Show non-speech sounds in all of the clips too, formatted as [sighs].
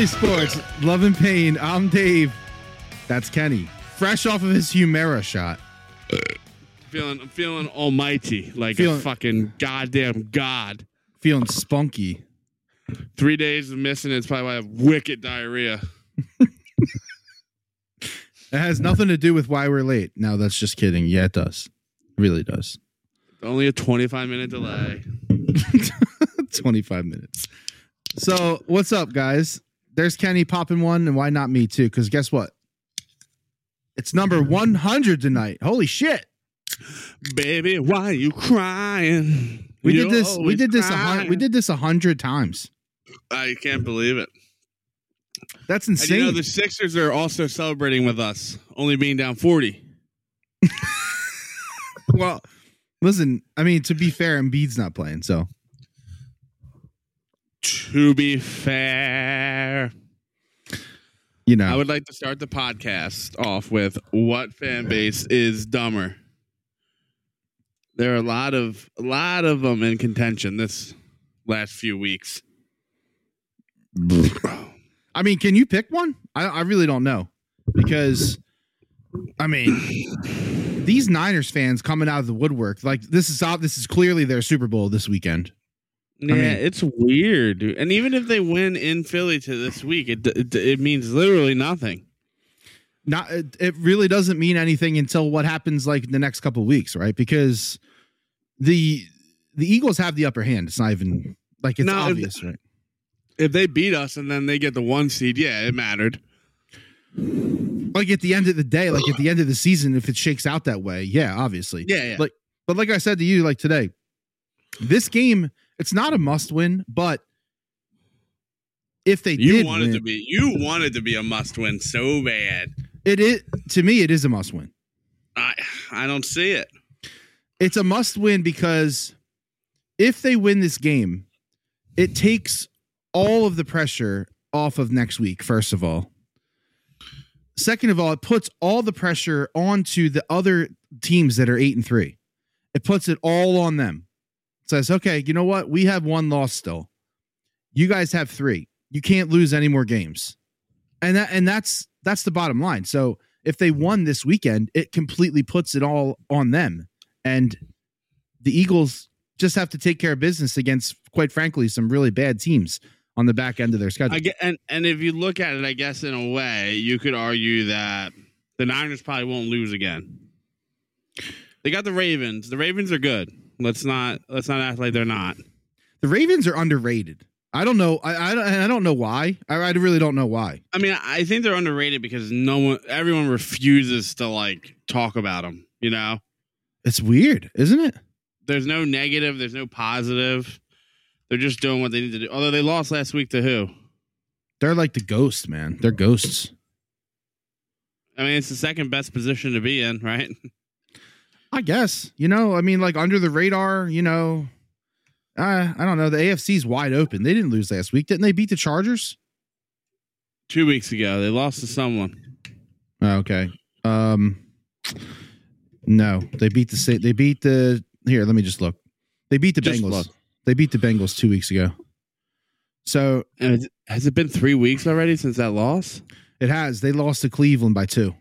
Philly Sports, Love and Pain. I'm Dave. That's Kenny. Fresh off of his Humira shot. Feeling, I'm feeling almighty, like Feeling- a fucking goddamn god. Feeling spunky. Three days of missing it's probably why I have wicked diarrhea. [laughs] It has nothing to do with why we're late. No, that's just kidding. Yeah, it does. It really does. Only a 25 minute delay. [laughs] 25 minutes. So, what's up, guys? There's Kenny popping one, and why not me too? Because guess what? It's number 100 tonight. Holy shit. Baby, why are you crying? We You're did this. We did this. Crying. we did this a hundred times. I can't believe it. That's insane. And you know, the Sixers are also celebrating with us, only being down 40. [laughs] well, listen. I mean, to be fair, Embiid's not playing, so To be fair, you know. I would like to start the podcast off with what fan base is dumber? There are a lot of a lot of them in contention this last few weeks. [sighs] I mean, can you pick one? I, I really don't know because, I mean, these Niners fans coming out of the woodwork, like this is this is clearly their Super Bowl this weekend. Yeah, mean- it's weird, dude. And even if they win in Philly to this week, it it, it means literally nothing. Not it, it really doesn't mean anything until what happens like the next couple weeks, right? Because the the Eagles have the upper hand. It's not even like it's No, if- obvious, right? If they beat us and then they get the one seed, yeah, it mattered. Like at the end of the day, like at the end of the season, if it shakes out that way, yeah, obviously. Yeah, yeah. Like, but like I said to you, like today, this game, it's not a must win, but if they you did wanted win, to be you wanted to be a must win so bad. it is to me, it is a must win. I I don't see it. It's a must win because if they win this game, it takes all of the pressure off of next week, first of all. Second of all, it puts all the pressure onto the other teams that are eight and three. It puts it all on them. Says, okay, you know what? We have one loss still. You guys have three. You can't lose any more games. And that and that's that's the bottom line. So if they won this weekend, it completely puts it all on them. And the Eagles just have to take care of business against, quite frankly, some really bad teams on the back end of their schedule. And and if you look at it, I guess in a way, you could argue that the Niners probably won't lose again. They got the Ravens. The Ravens are good. Let's not let's not act like they're not. the Ravens are underrated. I don't know. I I don't, I don't know why. I, I really don't know why. I mean, I think they're underrated because no one, everyone refuses to like talk about them. You know, It's weird, isn't it? there's no negative, there's no positive. They're just doing what they need to do. Although they lost last week to who? They're like the ghosts, man. They're ghosts. I mean, it's the second best position to be in, right? [laughs] I guess. You know, I mean, like under the radar. You know, uh, I don't know. The AFC's wide open. They didn't lose last week, didn't they? Beat the Chargers. Two weeks ago, they lost to someone. Oh, okay. Um, no, they beat the state. They beat the. Here, let me just look. They beat the Just Bengals. look. They beat the Bengals two weeks ago. So And has- it been three weeks already since that loss? it has. They lost to Cleveland by two.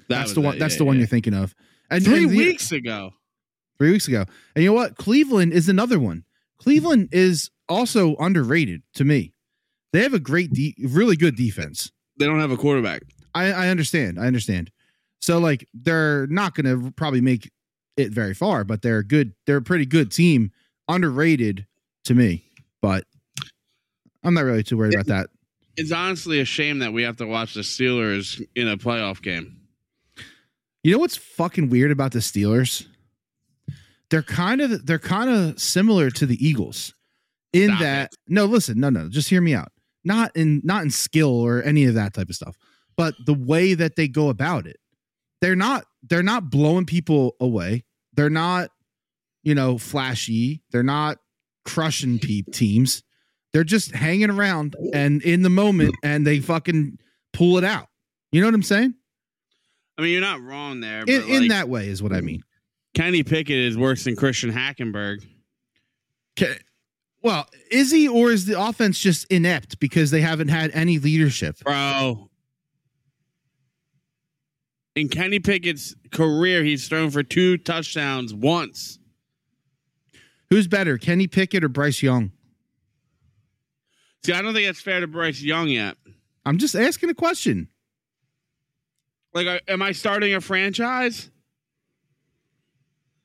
That That's the one. That's yeah, the one yeah. you're thinking of. And Three and the- weeks ago. Three weeks ago. And you know what? Cleveland is another one. Cleveland is also underrated to me. They have a great, de- really good defense. They don't have a quarterback. I, I understand. I understand. So like they're not going to probably make it very far, but they're good. They're a pretty good team. Underrated to me, but I'm not really too worried about that. It's honestly a shame that we have to watch the Steelers in a playoff game. You know what's fucking weird about the Steelers? They're kind of they're kind of similar to the Eagles in Stop that no, listen, no, no, just hear me out. Not in not in skill or any of that type of stuff, but the way that they go about it. They're not they're not blowing people away. They're not, you know, flashy. They're not crushing pe- teams. They're just hanging around and in the moment and they fucking pull it out. You know what I'm saying? I mean, you're not wrong there. But In, in that way is what I mean. Kenny Pickett is worse than Christian Hackenberg. Ke- Well, is he or is the offense just inept because they haven't had any leadership? Bro. In Kenny Pickett's career, he's thrown for two touchdowns once. Who's better, Kenny Pickett or Bryce Young? See, I don't think that's fair to Bryce Young yet. I'm just asking a question. Like, am I starting a franchise?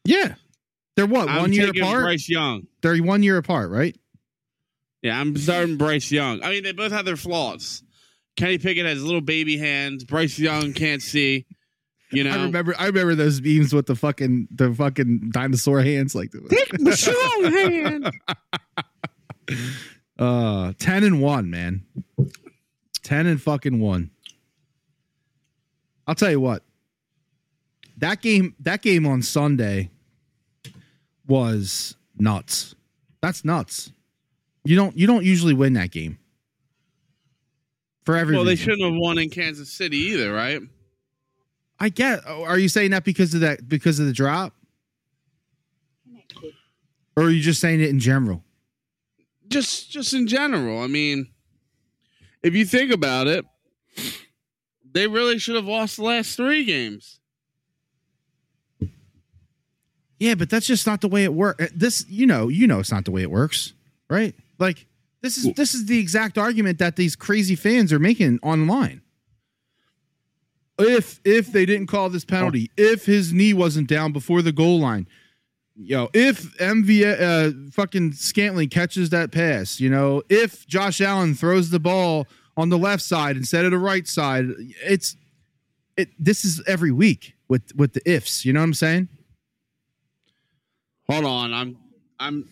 Yeah. They're what, I'm one year apart? Bryce Young. They're one year apart, right? Yeah, I'm starting Bryce Young. I mean, they both have their flaws. Kenny Pickett has little baby hands. Bryce Young can't see. You know, I remember I remember those memes with the fucking the fucking dinosaur hands like Take my strong hand. uh 10 and 1, man. 10 and fucking 1. I'll tell you what. That game that game on Sunday was nuts. That's nuts. You don't you don't usually win that game. For every Well, they shouldn't have won in Kansas City either, right? I get oh, are you saying that because of that because of the drop? Or are you just saying it in general? Just, just in general. I mean, if you think about it, they really should have lost the last three games. Yeah, but that's just not the way it works. This, you know, you know, it's not the way it works, right? Like this is this is the exact argument that these crazy fans are making online. If if they didn't call this penalty, if his knee wasn't down before the goal line, yo, if MV uh, fucking Scantling catches that pass, you know, if Josh Allen throws the ball on the left side instead of the right side, it's it. This is every week with with the ifs. You know what I'm saying? Hold on, I'm, I'm,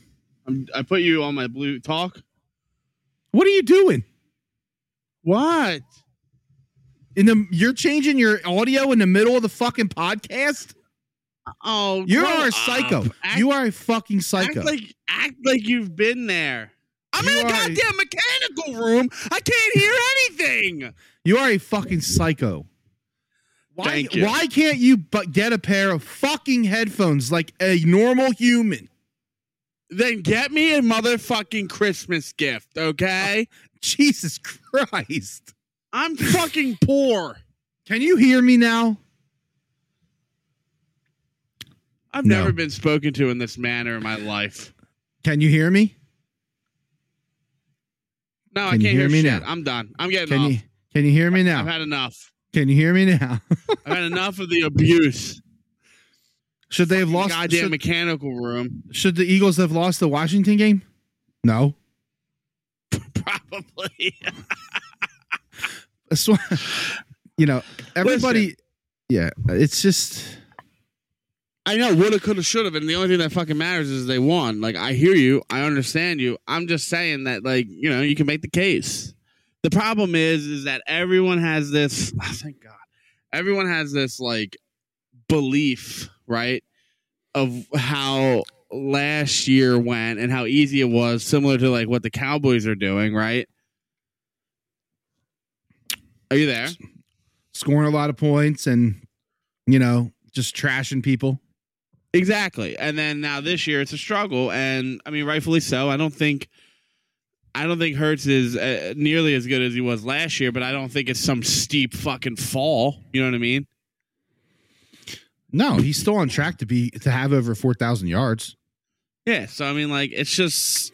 I'm I put you on my blue talk. What are you doing? What? In the you're changing your audio in the middle of the fucking podcast? Oh, you are a psycho. Act, you are a fucking psycho. act like act like you've been there. I'm You in a are a- goddamn mechanical room. I can't hear anything. you are a fucking psycho. Why why can't you but get a pair of fucking headphones like a normal human? Then get me a motherfucking Christmas gift, okay? [laughs] Jesus Christ. I'm fucking [laughs] poor. Can you hear me now? I've No. never been spoken to in this manner in my life. Can you hear me? No, I Can you can't hear hear, me shit. now? I'm done. I'm getting Can off. you can you hear me now? I've had enough. Can you hear me now? I've had enough of the abuse. [laughs] should they have lost Goddamn should, mechanical room. should the Eagles have lost the Washington game? No. [laughs] Probably. [laughs] I you know, everybody yeah, it's just I know woulda, coulda, shoulda, and the only thing that fucking matters is they won. Like I hear you, I understand you. I'm just saying that, like you know, you can make the case. The problem is, is that everyone has this. Oh, [sighs] thank God, everyone has this like belief, right, of how last year went and how easy it was, similar to like what the Cowboys are doing, right? Are you there? scoring a lot of points and you know, just trashing people. Exactly. And then now this year it's a struggle, and I mean rightfully so. I don't think, I don't think Hurts is uh, nearly as good as he was last year, but I don't think it's some steep fucking fall. You know what I mean? No, he's still on track to be to have over four thousand yards. Yeah. So I mean, like it's just,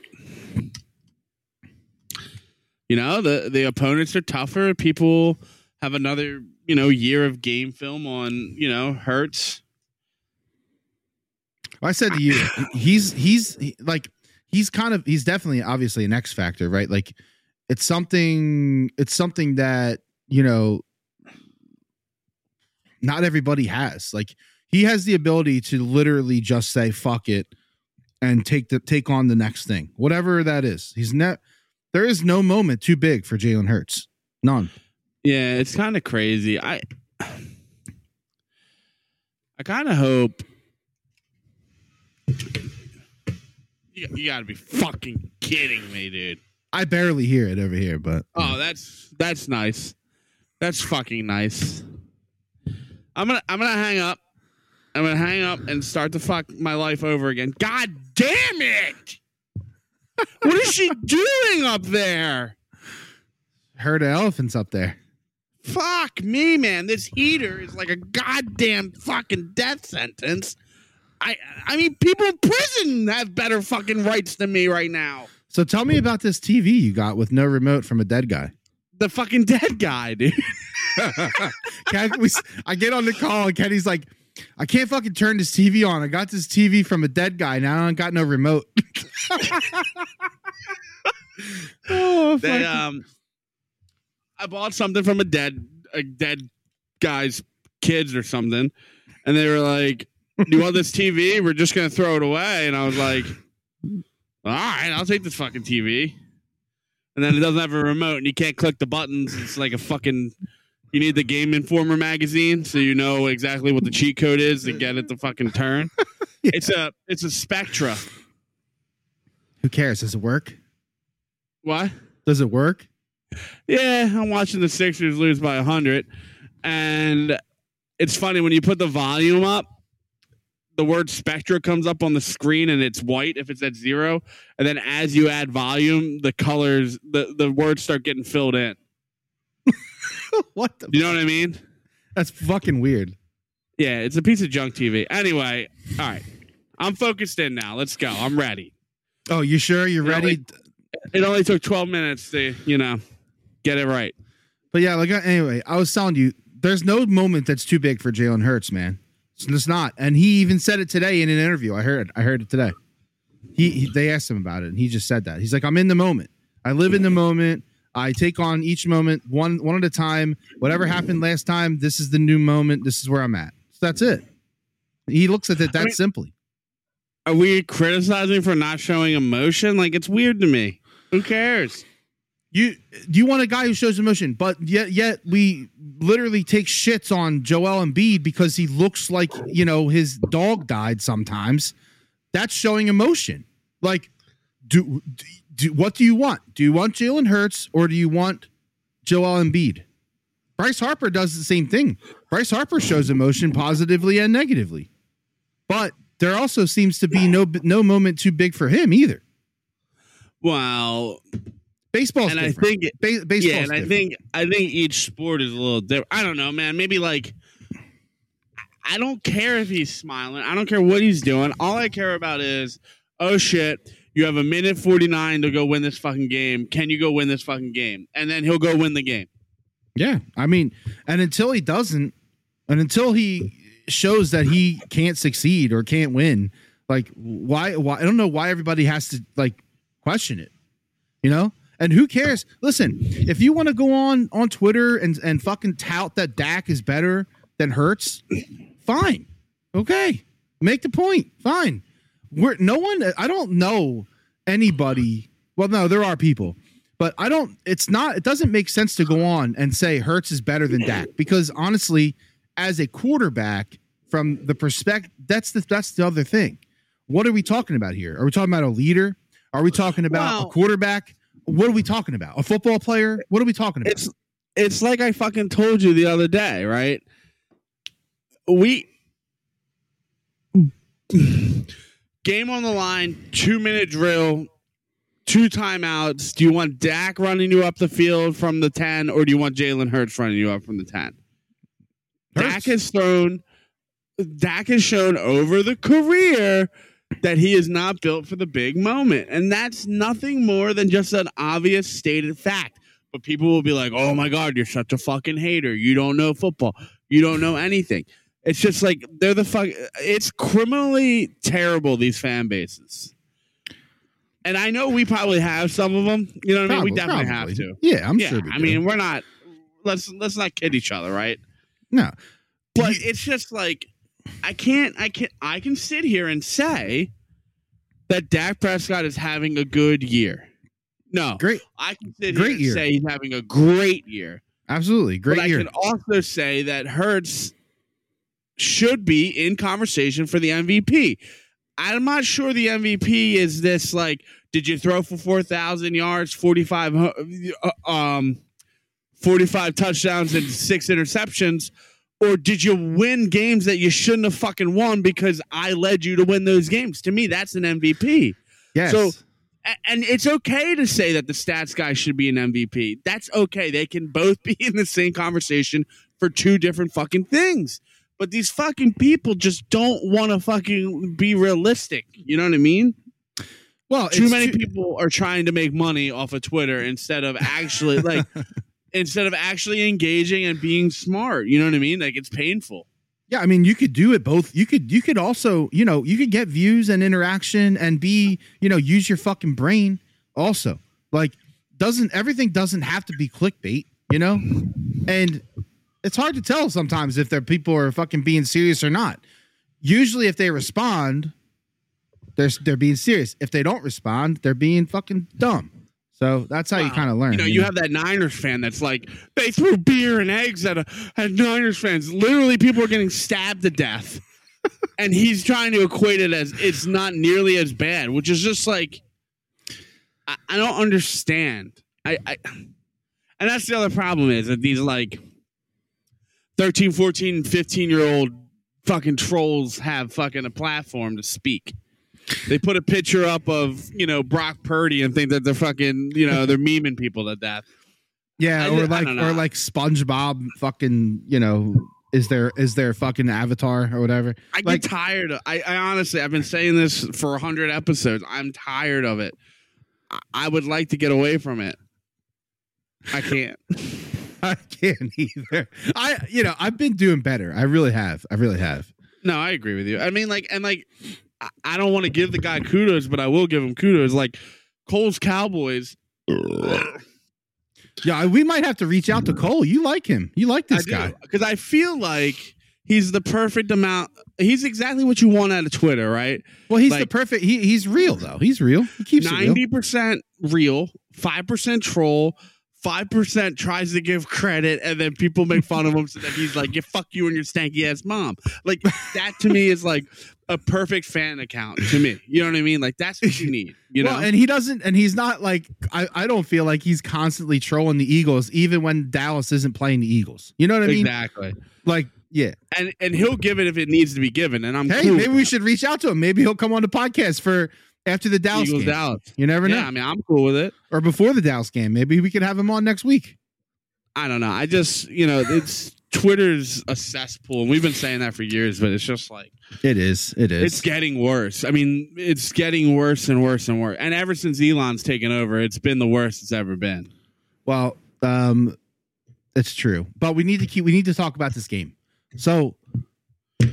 you know, the the opponents are tougher. People have another you know year of game film on you know Hurts. I said to you, he's he's he- like he's kind of he's definitely obviously an X factor, right? Like it's something it's something that you know not everybody has. Like he has the ability to literally just say fuck it and take the take on the next thing, whatever that is. He's not. There is no moment too big for Jalen Hurts. None. Yeah, it's kind of crazy. I [sighs] I kind of hope you, you got to be fucking kidding me, dude. I barely hear it over here, but Oh, that's that's nice. That's fucking nice. I'm gonna I'm gonna hang up. I'm gonna hang up and start to fuck my life over again. God damn it! what is she doing up there? Herd of elephants up there. Fuck me, man. This heater is like a goddamn fucking death sentence. I I mean, people in prison have better fucking rights than me right now. So tell me about this TV you got with no remote from a dead guy. The fucking dead guy, dude. [laughs] Ken, we, I get on the call and Kenny's like, I can't fucking turn this TV on. I got this TV from a dead guy. Now I don't got no remote. [laughs] oh, They um, I bought something from a dead a dead guy's kids or something, and they were like, "Do you want this TV? We're just gonna throw it away." And I was like, "All right, I'll take this fucking TV." And then it doesn't have a remote, and you can't click the buttons. It's like a fucking. You need the Game Informer magazine so you know exactly what the cheat code is to get it to fucking turn. [laughs] It's a it's a Spectra. Who cares? Does it work? What? Does it work? Yeah, I'm watching the Sixers lose by 100. And it's funny when you put the volume up, the word Spectra comes up on the screen and it's white if it's at zero. And then as you add volume, the colors, the, the words start getting filled in. [laughs] what the? You know what I mean? That's fucking weird. Yeah, it's a piece of junk TV. Anyway, all right. I'm focused in now. Let's go. I'm ready. Oh, you sure you're Yeah, ready? It only took 12 minutes to, you know, get it right. But yeah, like uh, anyway, I was telling you, there's no moment that's too big for Jalen Hurts, man. It's not. And he even said it today in an interview. I heard. I heard it today. He, he they asked him about it, and he just said that. He's like, I'm in the moment. I live in the moment. I take on each moment one one at a time. Whatever happened last time, this is the new moment. This is where I'm at. So that's it. He looks at it that I mean- simply. Are we criticizing for not showing emotion? Like, it's weird to me. Who cares? You do you want a guy who shows emotion, but yet yet we literally take shits on Joel Embiid because he looks like you know his dog died sometimes. That's showing emotion. Like, do, do what do you want? Do you want Jalen Hurts or do you want Joel Embiid? Bryce Harper does the same thing. Bryce Harper shows emotion positively and negatively, but there also seems to be no no moment too big for him either. Well, Baseball's and I think, Ba- baseball's yeah, and I think, I think each sport is a little different. I don't know, man. Maybe like, I don't care if he's smiling. I don't care what he's doing. All I care about is, oh shit, you have a minute forty nine to go win this fucking game. Can you go win this fucking game? And then he'll go win the game. Yeah, I mean, and until he doesn't, and until he shows that he can't succeed or can't win, like why? Why I don't know why everybody has to like question it, you know. And who cares? Listen, if you want to go on on Twitter and and fucking tout that Dak is better than Hurts, fine, okay, make the point, fine. We're no one. I don't know anybody. Well, no, there are people but I don't. It's not. It doesn't make sense to go on and say Hurts is better than Dak because honestly, as a quarterback, from the perspective, that's the that's the other thing. What are we talking about here? Are we talking about a leader? Are we talking about a quarterback? What are we talking about? A football player? What are we talking about? It's it's like I fucking told you the other day, right? We game on the line, two minute drill, two timeouts. Do you want Dak running you up the field from the ten, or do you want Jalen Hurts running you up from the ten? Dak has thrown. Dak has shown over the career that he is not built for the big moment, and that's nothing more than just an obvious stated fact. But people will be like, "Oh my god, you're such a fucking hater. You don't know football. You don't know anything." It's just like they're the fuck. It's criminally terrible these fan bases. And I know we probably have some of them. You know what I mean? We definitely probably. have to. Yeah, I'm yeah, sure. We I do. mean, we're not. Let's let's not kid each other, right? no. But it's just like I can't. I can. I can sit here and say that Dak Prescott is having a good year. No, Great, I can sit Great here year. and say he's having a great year. absolutely great but year. I can also say that Hurts should be in conversation for the MVP. I'm not sure the MVP is this like, did you throw for 4,000 yards, 45, uh, um, 45 touchdowns and six interceptions? Or did you win games that you shouldn't have fucking won because I led you to win those games? To me, that's an MVP. yes. so- And it's okay to say that the stats guy should be an MVP. That's okay. They can both [laughs] be in the same conversation for two different fucking things. But these fucking people just don't want to fucking be realistic. You know what I mean? Well, Too many too- people are trying to make money off of Twitter instead of actually like [laughs] instead of actually engaging and being smart. You know what I mean? Like it's painful. Yeah, I mean, you could do it both. You could you could also, you know, you could get views and interaction and be, you know, use your fucking brain also. Like doesn't everything doesn't have to be clickbait, you know? And it's hard to tell sometimes if their people are fucking being serious or not. Usually if they respond, they're they're being serious. If they don't respond, they're being fucking dumb. So that's how you kind of learn. You know, you have that Niners fan that's like, they threw beer and eggs at, a, at Niners fans. Literally, people are getting stabbed to death. [laughs] and he's trying to equate it as it's not nearly as bad, which is just like, I, I don't understand. I, I, and that's the other problem is that these like 13, 14, 15 year old fucking trolls have fucking a platform to speak. They put a picture up of, you know, Brock Purdy and think that they're fucking, you know, they're memeing people to death. Yeah, I or like or like SpongeBob fucking, you know, is there is there fucking avatar or whatever? I get tired. Of, I, I honestly, I've been saying this for hundred episodes. I'm tired of it. I, I would like to get away from it. I can't. [laughs] I can't either. I you know, I've been doing better. I really have. I really have. No, I agree with you. I mean, like, and like, I, I don't want to give the guy kudos, but I will give him kudos. Like, Cole's Cowboys. [sighs] Yeah, we might have to reach out to Cole. You like him. You like this guy. because I feel like he's the perfect amount. He's exactly what you want out of Twitter, right? Well, he's the perfect he, he's real though. He's real. He keeps it real. Ninety percent real, five percent troll, five percent tries to give credit, and then people make fun of him so that he's like, "Yeah, fuck you and your stanky ass mom." Like that to me is like a perfect fan account to me. You know what I mean? Like that's what you need. You know? well, and he doesn't and he's not like I, I don't feel like he's constantly trolling the Eagles even when Dallas isn't playing the Eagles. You know what I mean? exactly. Like, yeah. And and he'll give it if it needs to be given, and I'm Hey, cool. maybe we should reach out to him. Maybe he'll come on the podcast for after the Dallas Eagles game. Dallas. You never know. Yeah, I mean, I'm cool with it. or before the Dallas game. Maybe we could have him on next week. I don't know. I just you know it's [laughs] Twitter's a cesspool, and we've been saying that for years, but it's just like. It is. It is. It's getting worse. I mean, it's getting worse and worse and worse. And ever since Elon's taken over, it's been the worst it's ever been. well, um, it's true. But we need to keep. We need to talk about this game. So,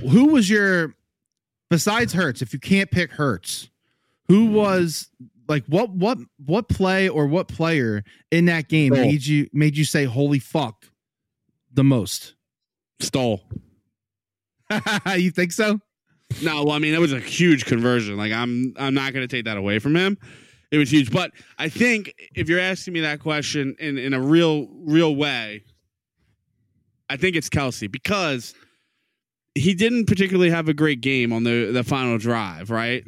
who was your besides Hurts? If you can't pick Hurts, who mm-hmm. was like what what what play or what player in that game Stoll. made you made you say "Holy fuck" the most? Stoll. [laughs] you think so? No, well, I mean, it was a huge conversion. Like, I'm, I'm not going to take that away from him. It was huge. But I think if you're asking me that question in, in a real, real way, I think it's Kelce because he didn't particularly have a great game on the, the final drive, right?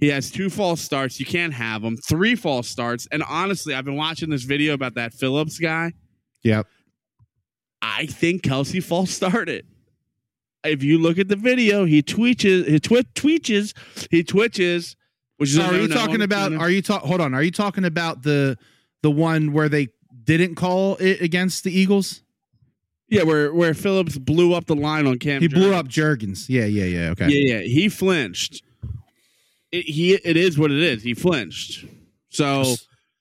He has two false starts. You can't have them. Three false starts. And honestly, I've been watching this video about that Phillips guy. Yep. I think Kelce false started. If you look at the video, he twitches, he twi- twitches, he twitches. Which is are you talking about? Are you talk? Hold on. Are you talking about the the one where they didn't call it against the Eagles? yeah, where where Phillips blew up the line on Cam. He blew up Jurgens. Yeah, yeah, yeah. Okay. Yeah, yeah, he flinched. It, he it is what it is. He flinched. So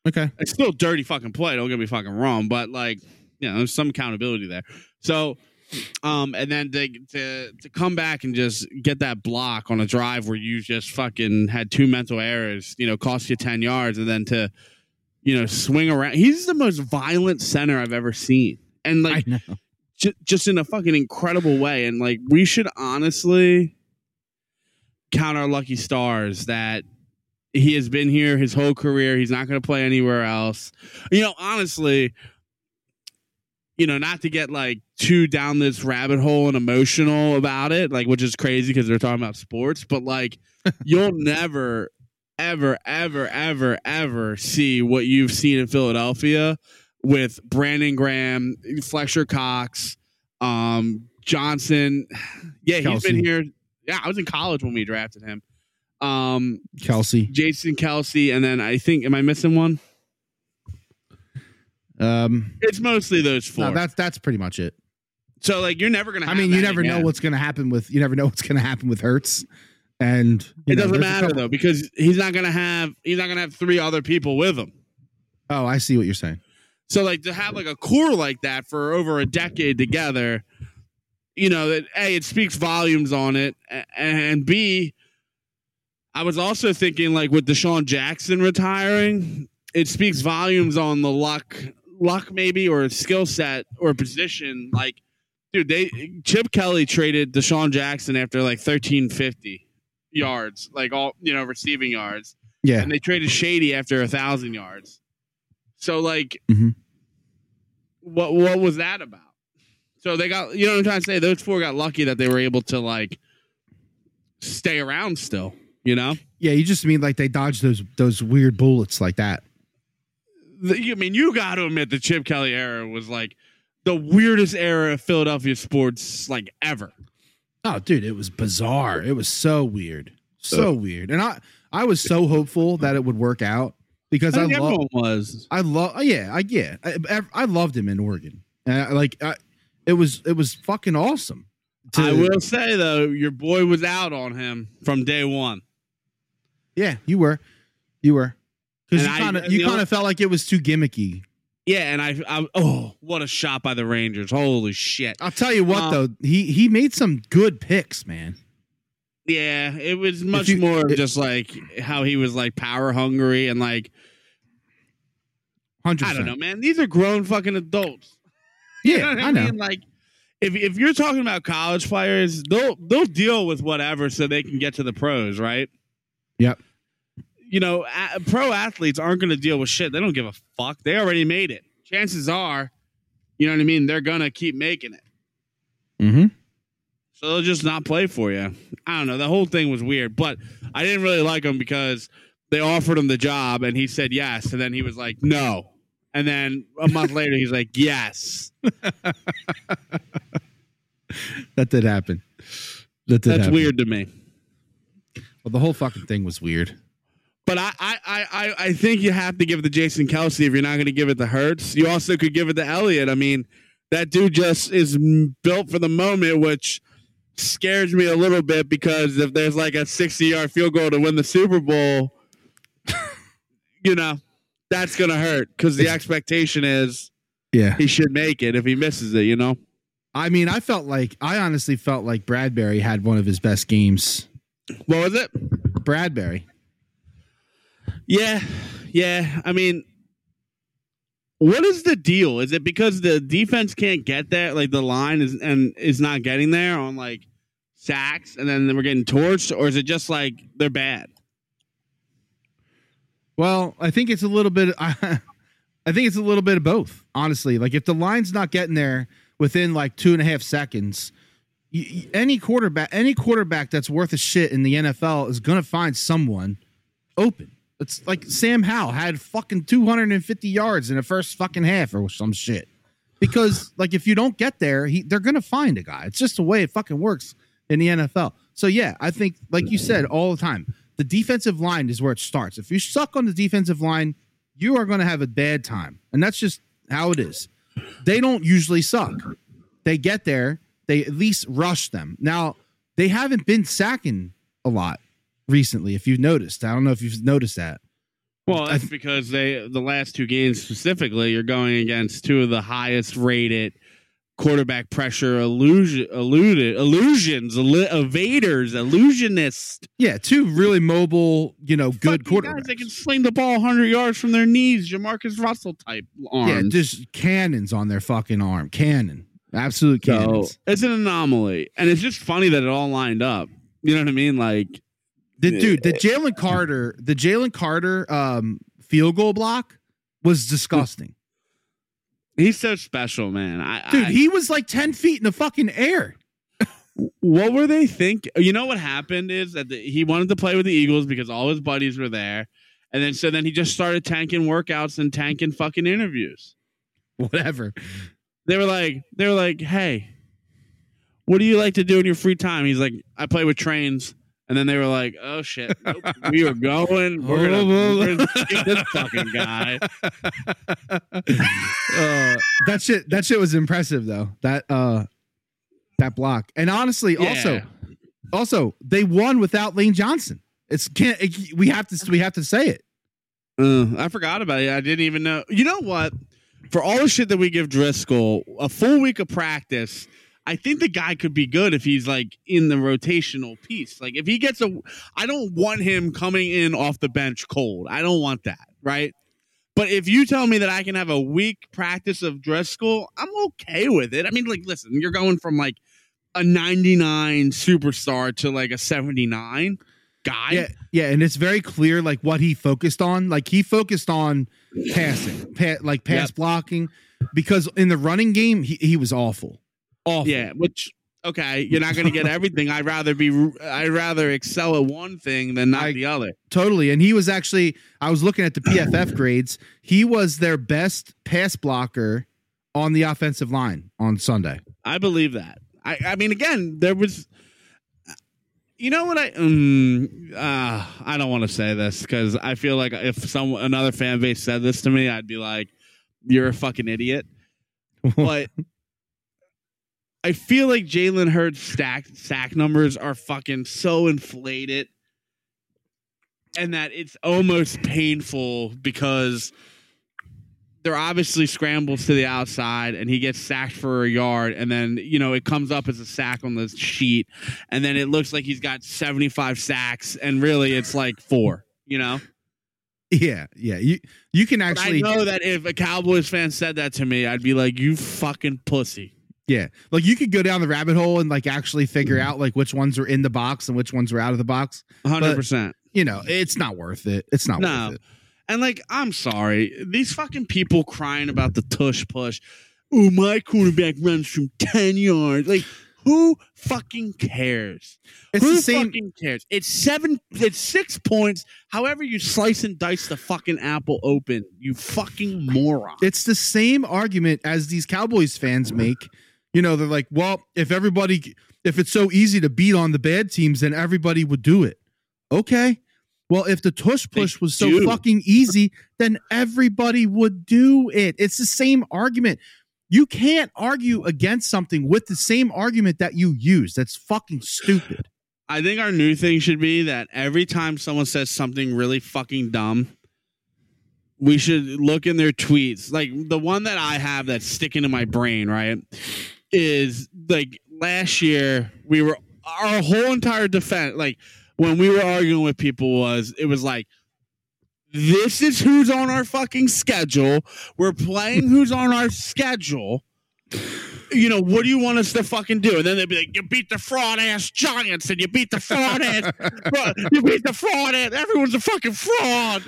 Okay. it's still dirty fucking play. Don't get me fucking wrong, but like you know, there's some accountability there. So, um, and then to to to come back and just get that block on a drive where you just fucking had two mental errors, you know, cost you ten yards, and then to you know swing around. He's the most violent center I've ever seen, and like know. just in a fucking incredible way. And like, we should honestly count our lucky stars that he has been here his whole career. He's not going to play anywhere else. You know, honestly, you know, not to get like too down this rabbit hole and emotional about it, like, which is crazy because they're talking about sports, but like, [laughs] you'll never, ever, ever, ever, ever see what you've seen in Philadelphia with Brandon Graham, Fletcher Cox, um, Johnson. [sighs] Yeah, he's been here. Yeah, I was in college when we drafted him. um, Kelce. Jason Kelce, and then I think am I missing one? Um, It's mostly those four. no, that's that's pretty much it. so like you're never gonna. I mean, you never know what's to happen with you never know what's going to happen with Hurts, and It know, doesn't matter though because he's not gonna have he's not gonna have three other people with him. Oh, I see what you're saying. So like to have like a core like that for over a decade together, you know that a it speaks volumes on it, and b I was also thinking like with DeSean Jackson retiring, it speaks volumes on the luck, luck maybe or skill set or position. Like, dude, they Chip Kelly traded DeSean Jackson after like thirteen fifty yards, like all you know receiving yards Yeah, and they traded Shady after a thousand yards. So like, Mhm. what what was that about? So they got you know what I'm trying to say. Those four got lucky that they were able to like stay around still. You know, yeah. You just mean like they dodged those those weird bullets like that. The- I mean, you got to admit the Chip Kelly era was like the weirdest era of Philadelphia sports like ever. Oh, dude, it was bizarre. It was so weird, so weird. And I I was so hopeful that it would work out because I, I love was. I love yeah I yeah I, I loved him in Oregon. Uh, like I, it was it was fucking awesome. to- I will say though, your boy was out on him from day one. Yeah, you were, you were, because you kind of you kind of felt like it was too gimmicky. Yeah, and I, I oh, what a shot by the Rangers! Holy shit! I'll tell you what Uh, though, he he made some good picks, man. Yeah, it was much you- more it- just like how he was like power hungry and like Hundred I don't know, man. These are grown fucking adults. [laughs] You Yeah, I know. mean? Like if if you're talking about college players, they'll they'll deal with whatever so they can get to the pros, right? Yep. You know, a- pro athletes aren't going to deal with shit. They don't give a fuck. They already made it. Chances are, you know what I mean. They're gonna keep making it. Mm-hmm. So they'll just not play for you. I don't know. The whole thing was weird, but I didn't really like him because they offered him the job and he said yes, and then he was like no, and then a month later he's like yes. [laughs] That did happen. That did That's happen. weird to me. Well, the whole fucking thing was weird. But I, I, I, I- I think you have to give it to Jason Kelce if you're not going to give it to Hurts. You also could give it to Elliott. I mean, that dude just is built for the moment, which scares me a little bit because if there's like a 60 yard field goal to win the Super Bowl, [laughs] you know, that's going to hurt because the expectation is Yeah. he should make it if he misses it, you know? I mean, I felt like I honestly felt like Bradberry had one of his best games. What was it? Bradberry. Yeah, yeah. I mean, what is the deal? Is it because the defense can't get there, like the line is and is not getting there on like sacks, and then we're getting torched, or is it just like they're bad? Well, I think it's a little bit. I, [laughs] I think it's a little bit of both. Honestly, like if the line's not getting there within like two and a half seconds, y y- any quarterback, any quarterback that's worth a shit in the NFL is gonna find someone open. It's like Sam Howell had fucking 250 yards in the first fucking half or some shit. Because like if you don't get there, he, they're gonna find a guy. It's just the way it fucking works in the NFL. So yeah, I think like you said all the time, the defensive line is where it starts. If you suck on the defensive line, you are going to have a bad time, and that's just how it is. They don't usually suck. They get there, they at least rush them. Now they haven't been sacking a lot recently. If you've noticed, I don't know if you've noticed that. Well, that's because they the last two games specifically, you're going against two of the highest rated quarterback pressure illusion, eluded illusions, illu- evaders, illusionists. Yeah, two really mobile, you know, good Fucking quarterbacks. guys that can sling the ball 100 yards from their knees, JaMarcus Russell type arms. yeah, just cannons on their fucking arm. Cannon, absolute So cannons. it's an anomaly, and it's just funny that it all lined up. You know what I mean? Like, The dude, the Jalen Carter, the Jalen Carter um, field goal block was disgusting. He's so special, man. I, Dude, I- he was like 10 feet in the fucking air. what were they think? You know what happened is that the, he wanted to play with the Eagles because all his buddies were there, and then so then he just started tanking workouts and tanking fucking interviews. Whatever. They were like, they were like, hey, what do you like to do in your free time? He's like, I play with trains And then they were like, "Oh shit, [laughs] nope, we are going. We're gonna, we're gonna get this fucking guy." [laughs] uh, that shit that shit was impressive though. That uh that block. And honestly, also also they won without Lane Johnson. It's can't it, we have to we have to say it. Uh, I forgot about it. I didn't even know. You know what? For all the shit that we give Driscoll, a full week of practice, I think the guy could be good if he's like in the rotational piece. Like if he gets a, I don't want him coming in off the bench cold. I don't want that, right? But if you tell me that I can have a week practice of Driscoll, I'm okay with it. I mean, like, listen, you're going from like a 99 superstar to like a 79 guy. Yeah, yeah, and it's very clear like what he focused on. Like he focused on passing, pa- like pass Yep. blocking, because in the running game he, he was awful, awful. Yeah, which okay, you're not going to get [laughs] everything. I'd rather be I'd rather excel at one thing than not I- the other. totally. And he was actually, I was looking at the PFF grades. He was their best pass blocker on the offensive line on Sunday. I believe that. I I mean again, there was you know what I um uh, I don't want to say this cuz I feel like if some another fan base said this to me, I'd be like you're a fucking idiot. [laughs] But I feel like Jalen Hurts stack sack numbers are fucking so inflated and that it's almost painful because they're obviously scrambles to the outside and he gets sacked for a yard and then you know it comes up as a sack on the sheet and then it looks like he's got 75 sacks and really it's like four you know yeah, yeah. You you can But actually i know that if a cowboys fan said that to me i'd be like you fucking pussy Yeah. Like you could go down the rabbit hole and like actually figure mm. out like which ones are in the box and which ones are out of the box. 100% You know, it's not worth it. It's not No. worth it. And like, I'm sorry, these fucking people crying about the tush push. Oh, my quarterback runs from ten yards. Like, who fucking cares? It's who the same fucking cares? It's seven. It's six points. However, you slice and dice the fucking apple open. You fucking moron. it's the same argument as these Cowboys fans make. You know, they're like, well, if everybody if it's so easy to beat on the bad teams, then everybody would do it. Okay. Well, if the tush They push was so do. fucking easy, then everybody would do it. It's the same argument. You can't argue against something with the same argument that you use. That's fucking stupid. I think our new thing should be that every time someone says something really fucking dumb, we should look in their tweets. Like the one that I have that's sticking to my brain, right? Is like last year we were our whole entire defense, like when we were arguing with people, was it was like this is who's on our fucking schedule. We're playing [laughs] who's on our schedule. You know, what do you want us to fucking do? And then they'd be like, you beat the fraud ass Giants and you beat the fraud ass, [laughs] you beat the fraud ass, everyone's a fucking fraud.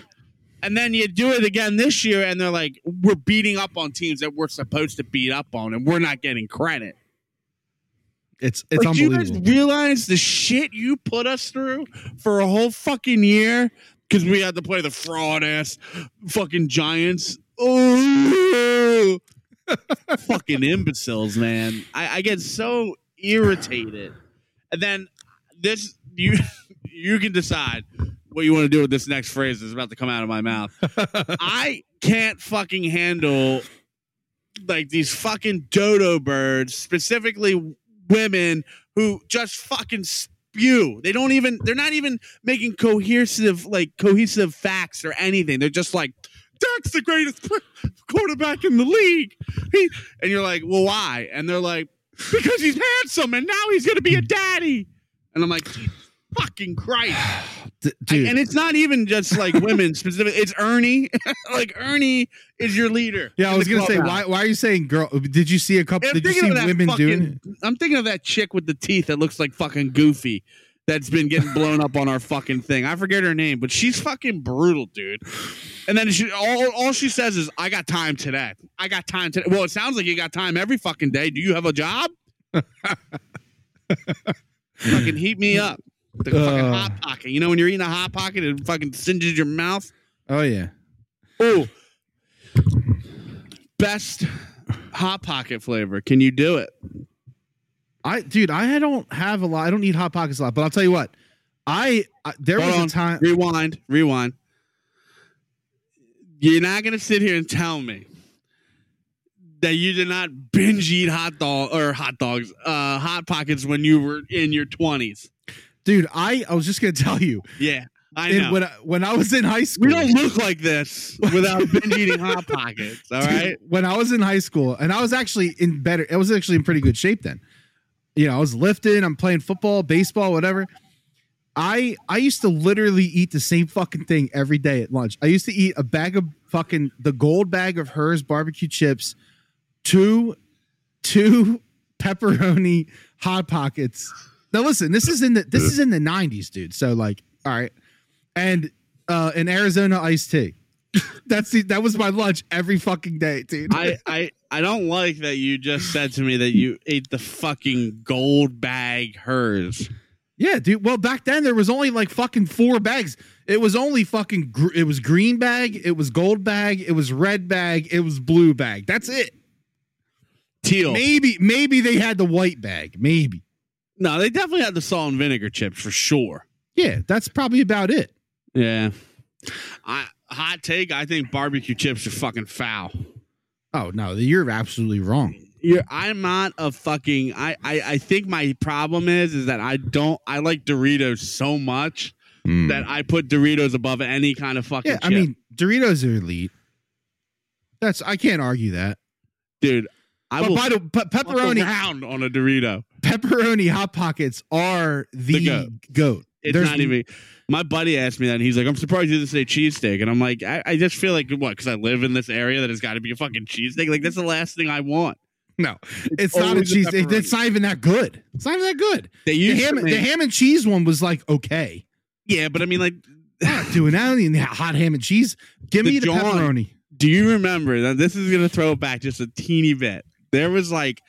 And then you do it again this year, and they're like, we're beating up on teams that we're supposed to beat up on, and we're not getting credit. It's it's Like, do you guys realize the shit you put us through for a whole fucking year because we had to play the fraud ass fucking Giants? Oh, [laughs] fucking imbeciles, man! I, I get so irritated, and then this you [laughs] you can decide what you want to do with this next phrase is about to come out of my mouth. [laughs] I can't fucking handle like these fucking dodo birds, specifically women who just fucking spew. They don't even they're not even making cohesive like cohesive facts or anything. They're just like Dak's the greatest quarterback in the league. He, and you're like, "Well, why?" And they're like, "Because he's handsome and now he's going to be a daddy." And I'm like, "Fucking Christ." [sighs] D- I- dude. and it's not even just like [laughs] women specific. It's Ernie. [laughs] like Ernie is your leader. yeah, I was gonna say, why why are you saying girl? Did you see a couple? Did you see women doing it? I'm thinking of that chick with the teeth that looks like fucking Goofy. That's been getting blown up on our fucking thing. I forget her name, but she's fucking brutal, dude. And then she all all she says is, "I got time today. I got time today." Well, it sounds like you got time every fucking day. Do you have a job? [laughs] fucking heat me up. The fucking Uh. hot pocket. You know when you're eating a hot pocket, it fucking singes your mouth. Oh yeah. Oh, best hot pocket flavor. Can you do it? I dude, I don't have a lot. I don't eat hot pockets a lot, but I'll tell you what. I, I there Hold was on. a time. Rewind, rewind. You're not gonna sit here and tell me that you did not binge eat hot dog or hot dogs, uh, hot pockets when you were in your twenties. Dude, I, I was just gonna [laughs] tell you. Yeah, I know. when I, when I was in high school, we don't look like this without binge eating hot pockets. All [laughs] Dude, right. When I was in high school, and I was actually in better, I was actually in pretty good shape then. You know, I was lifting, I'm playing football, baseball, whatever. I I used to literally eat the same fucking thing every day at lunch. I used to eat a bag of fucking the gold bag of Herr's barbecue chips, two two [laughs] pepperoni hot pockets. Now listen, this is in the this is in the 90s, dude. So like, all right. And uh an Arizona iced tea. [laughs] That's the, that was my lunch every fucking day, dude. I, I I don't like that you just said to me that you ate the fucking gold bag Herr's. yeah, dude. Well, back then there was only like fucking four bags. It was only fucking. Gr- it was green bag. It was gold bag. It was red bag. It was blue bag. That's it. Teal. Maybe maybe they had the white bag. Maybe. No, they definitely had the salt and vinegar chips for sure. Yeah, that's probably about it. Yeah. I hot take, I think barbecue chips are fucking foul. Oh no, you're absolutely wrong. You're, I'm not a fucking I, I I think my problem is is that I don't I like Doritos so much hmm. that I put Doritos above any kind of fucking yeah, I mean Doritos are elite. That's I can't argue that. dude, I But will by the but pepperoni around on a Dorito. Pepperoni hot pockets are the, The goat. goat. It's There's- not even. My buddy asked me that, and he's like, "I'm surprised you didn't say cheesesteak." And I'm like, I, I just feel like what? Because I live in this area that has got to be a fucking cheesesteak. Like that's the last thing I want. No, it's not a cheese. pepperoni. It's not even that good. It's not even that good. The ham, the ham and cheese one was like okay. yeah, but I mean, like, I'm not [sighs] doing that. I don't need hot ham and cheese. Give The me the pepperoni. do you remember? Now this is gonna throw it back just a teeny bit. There was like,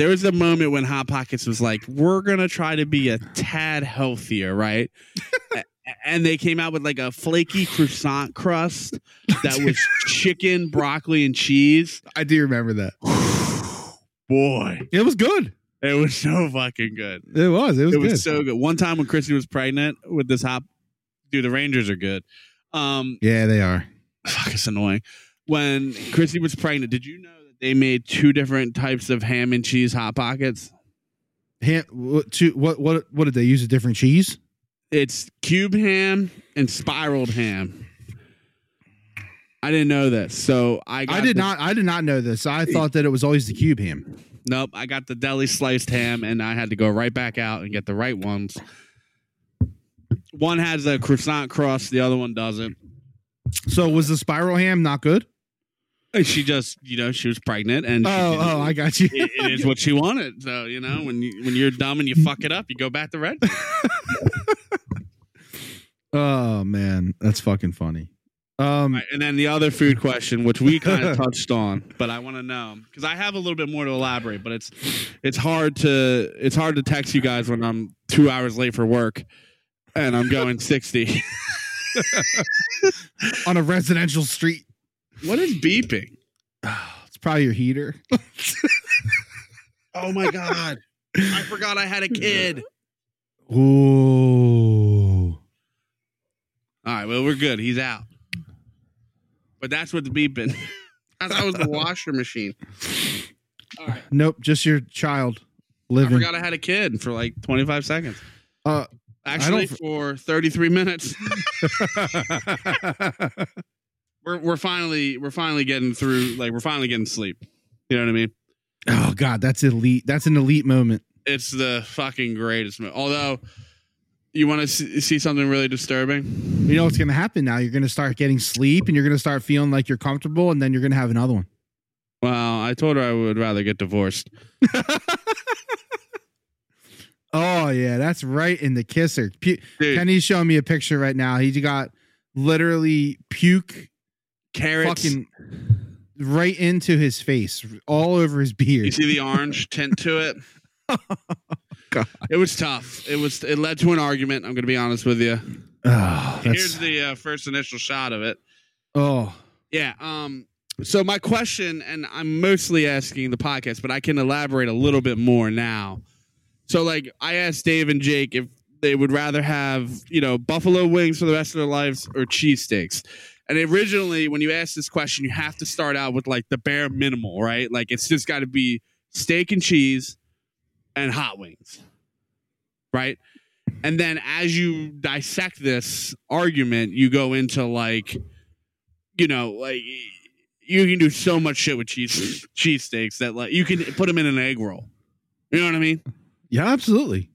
there was a moment when Hot Pockets was like, "We're gonna try to be a tad healthier, right?" [laughs] And they came out with like a flaky croissant crust [laughs] that was chicken, broccoli, and cheese. I do remember that. [sighs] Boy, It was good. it was so fucking good. It was. It was it good. was so good. One time when Chrissy was pregnant with this hop, dude, the Rangers are good. Um, yeah, they are. fuck, it's annoying. When Chrissy was pregnant, did you know they made two different types of ham and cheese hot pockets? Ham. What? To, what? What? What did they use? A different cheese? It's cube ham and spiraled ham. I didn't know this, so I got I did the- not. I did not know this. I thought that it was always the cube ham. Nope, I got the deli sliced ham, and I had to go right back out and get the right ones. One has a croissant crust, the other one doesn't. So was the spiral ham not good? She just, you know, she was pregnant, and she Oh, oh, I got you. it, it is what she wanted. So you know, when you when you're dumb and you fuck it up, you go back to red. [laughs] oh man, that's fucking funny. Um, Right, and then the other food question, which we kind of [laughs] touched on, but I want to know because I have a little bit more to elaborate. But it's it's hard to it's hard to text you guys when I'm two hours late for work and I'm going sixty. [laughs] on a residential street. What is beeping? [sighs] It's probably your heater. [laughs] Oh my god! I forgot I had a kid. Ooh. All right, well we're good. He's out. But that's what the beeping. [laughs] that was the washer machine. All right. Nope, just your child living. I forgot I had a kid for like 25 seconds. Uh, Actually, for 33 minutes. [laughs] We're we're finally we're finally getting through. Like we're finally getting sleep. You know what I mean? oh god, that's elite. That's an elite moment. It's the fucking greatest. Mo- Although, you want to see, see something really disturbing? You know what's going to happen now? You're going to start getting sleep, and you're going to start feeling like you're comfortable, and then you're going to have another one. Well, I told her I would rather get divorced. [laughs] Oh yeah, that's right in the kisser. Pu- Dude, Kenny's showing me a picture right now. He got literally puke carrots. fucking right into his face, all over his beard. You see the orange tint to it? God. [laughs] It was tough. It was. It led to an argument. I'm going to be honest with you. Oh, Here's the uh, first initial shot of it. oh, Yeah. Um. So my question, and I'm mostly asking the podcast, but I can elaborate a little bit more now. So, like, I asked Dave and Jake if they would rather have you know buffalo wings for the rest of their lives or cheesesteaks. And originally, when you ask this question, you have to start out with like the bare minimal, right? Like it's just got to be steak and cheese and hot wings, right? And then as you dissect this argument, you go into like, you know, like you can do so much shit with cheese cheesesteaks that like you can put them in an egg roll. You know what I mean? Yeah, absolutely.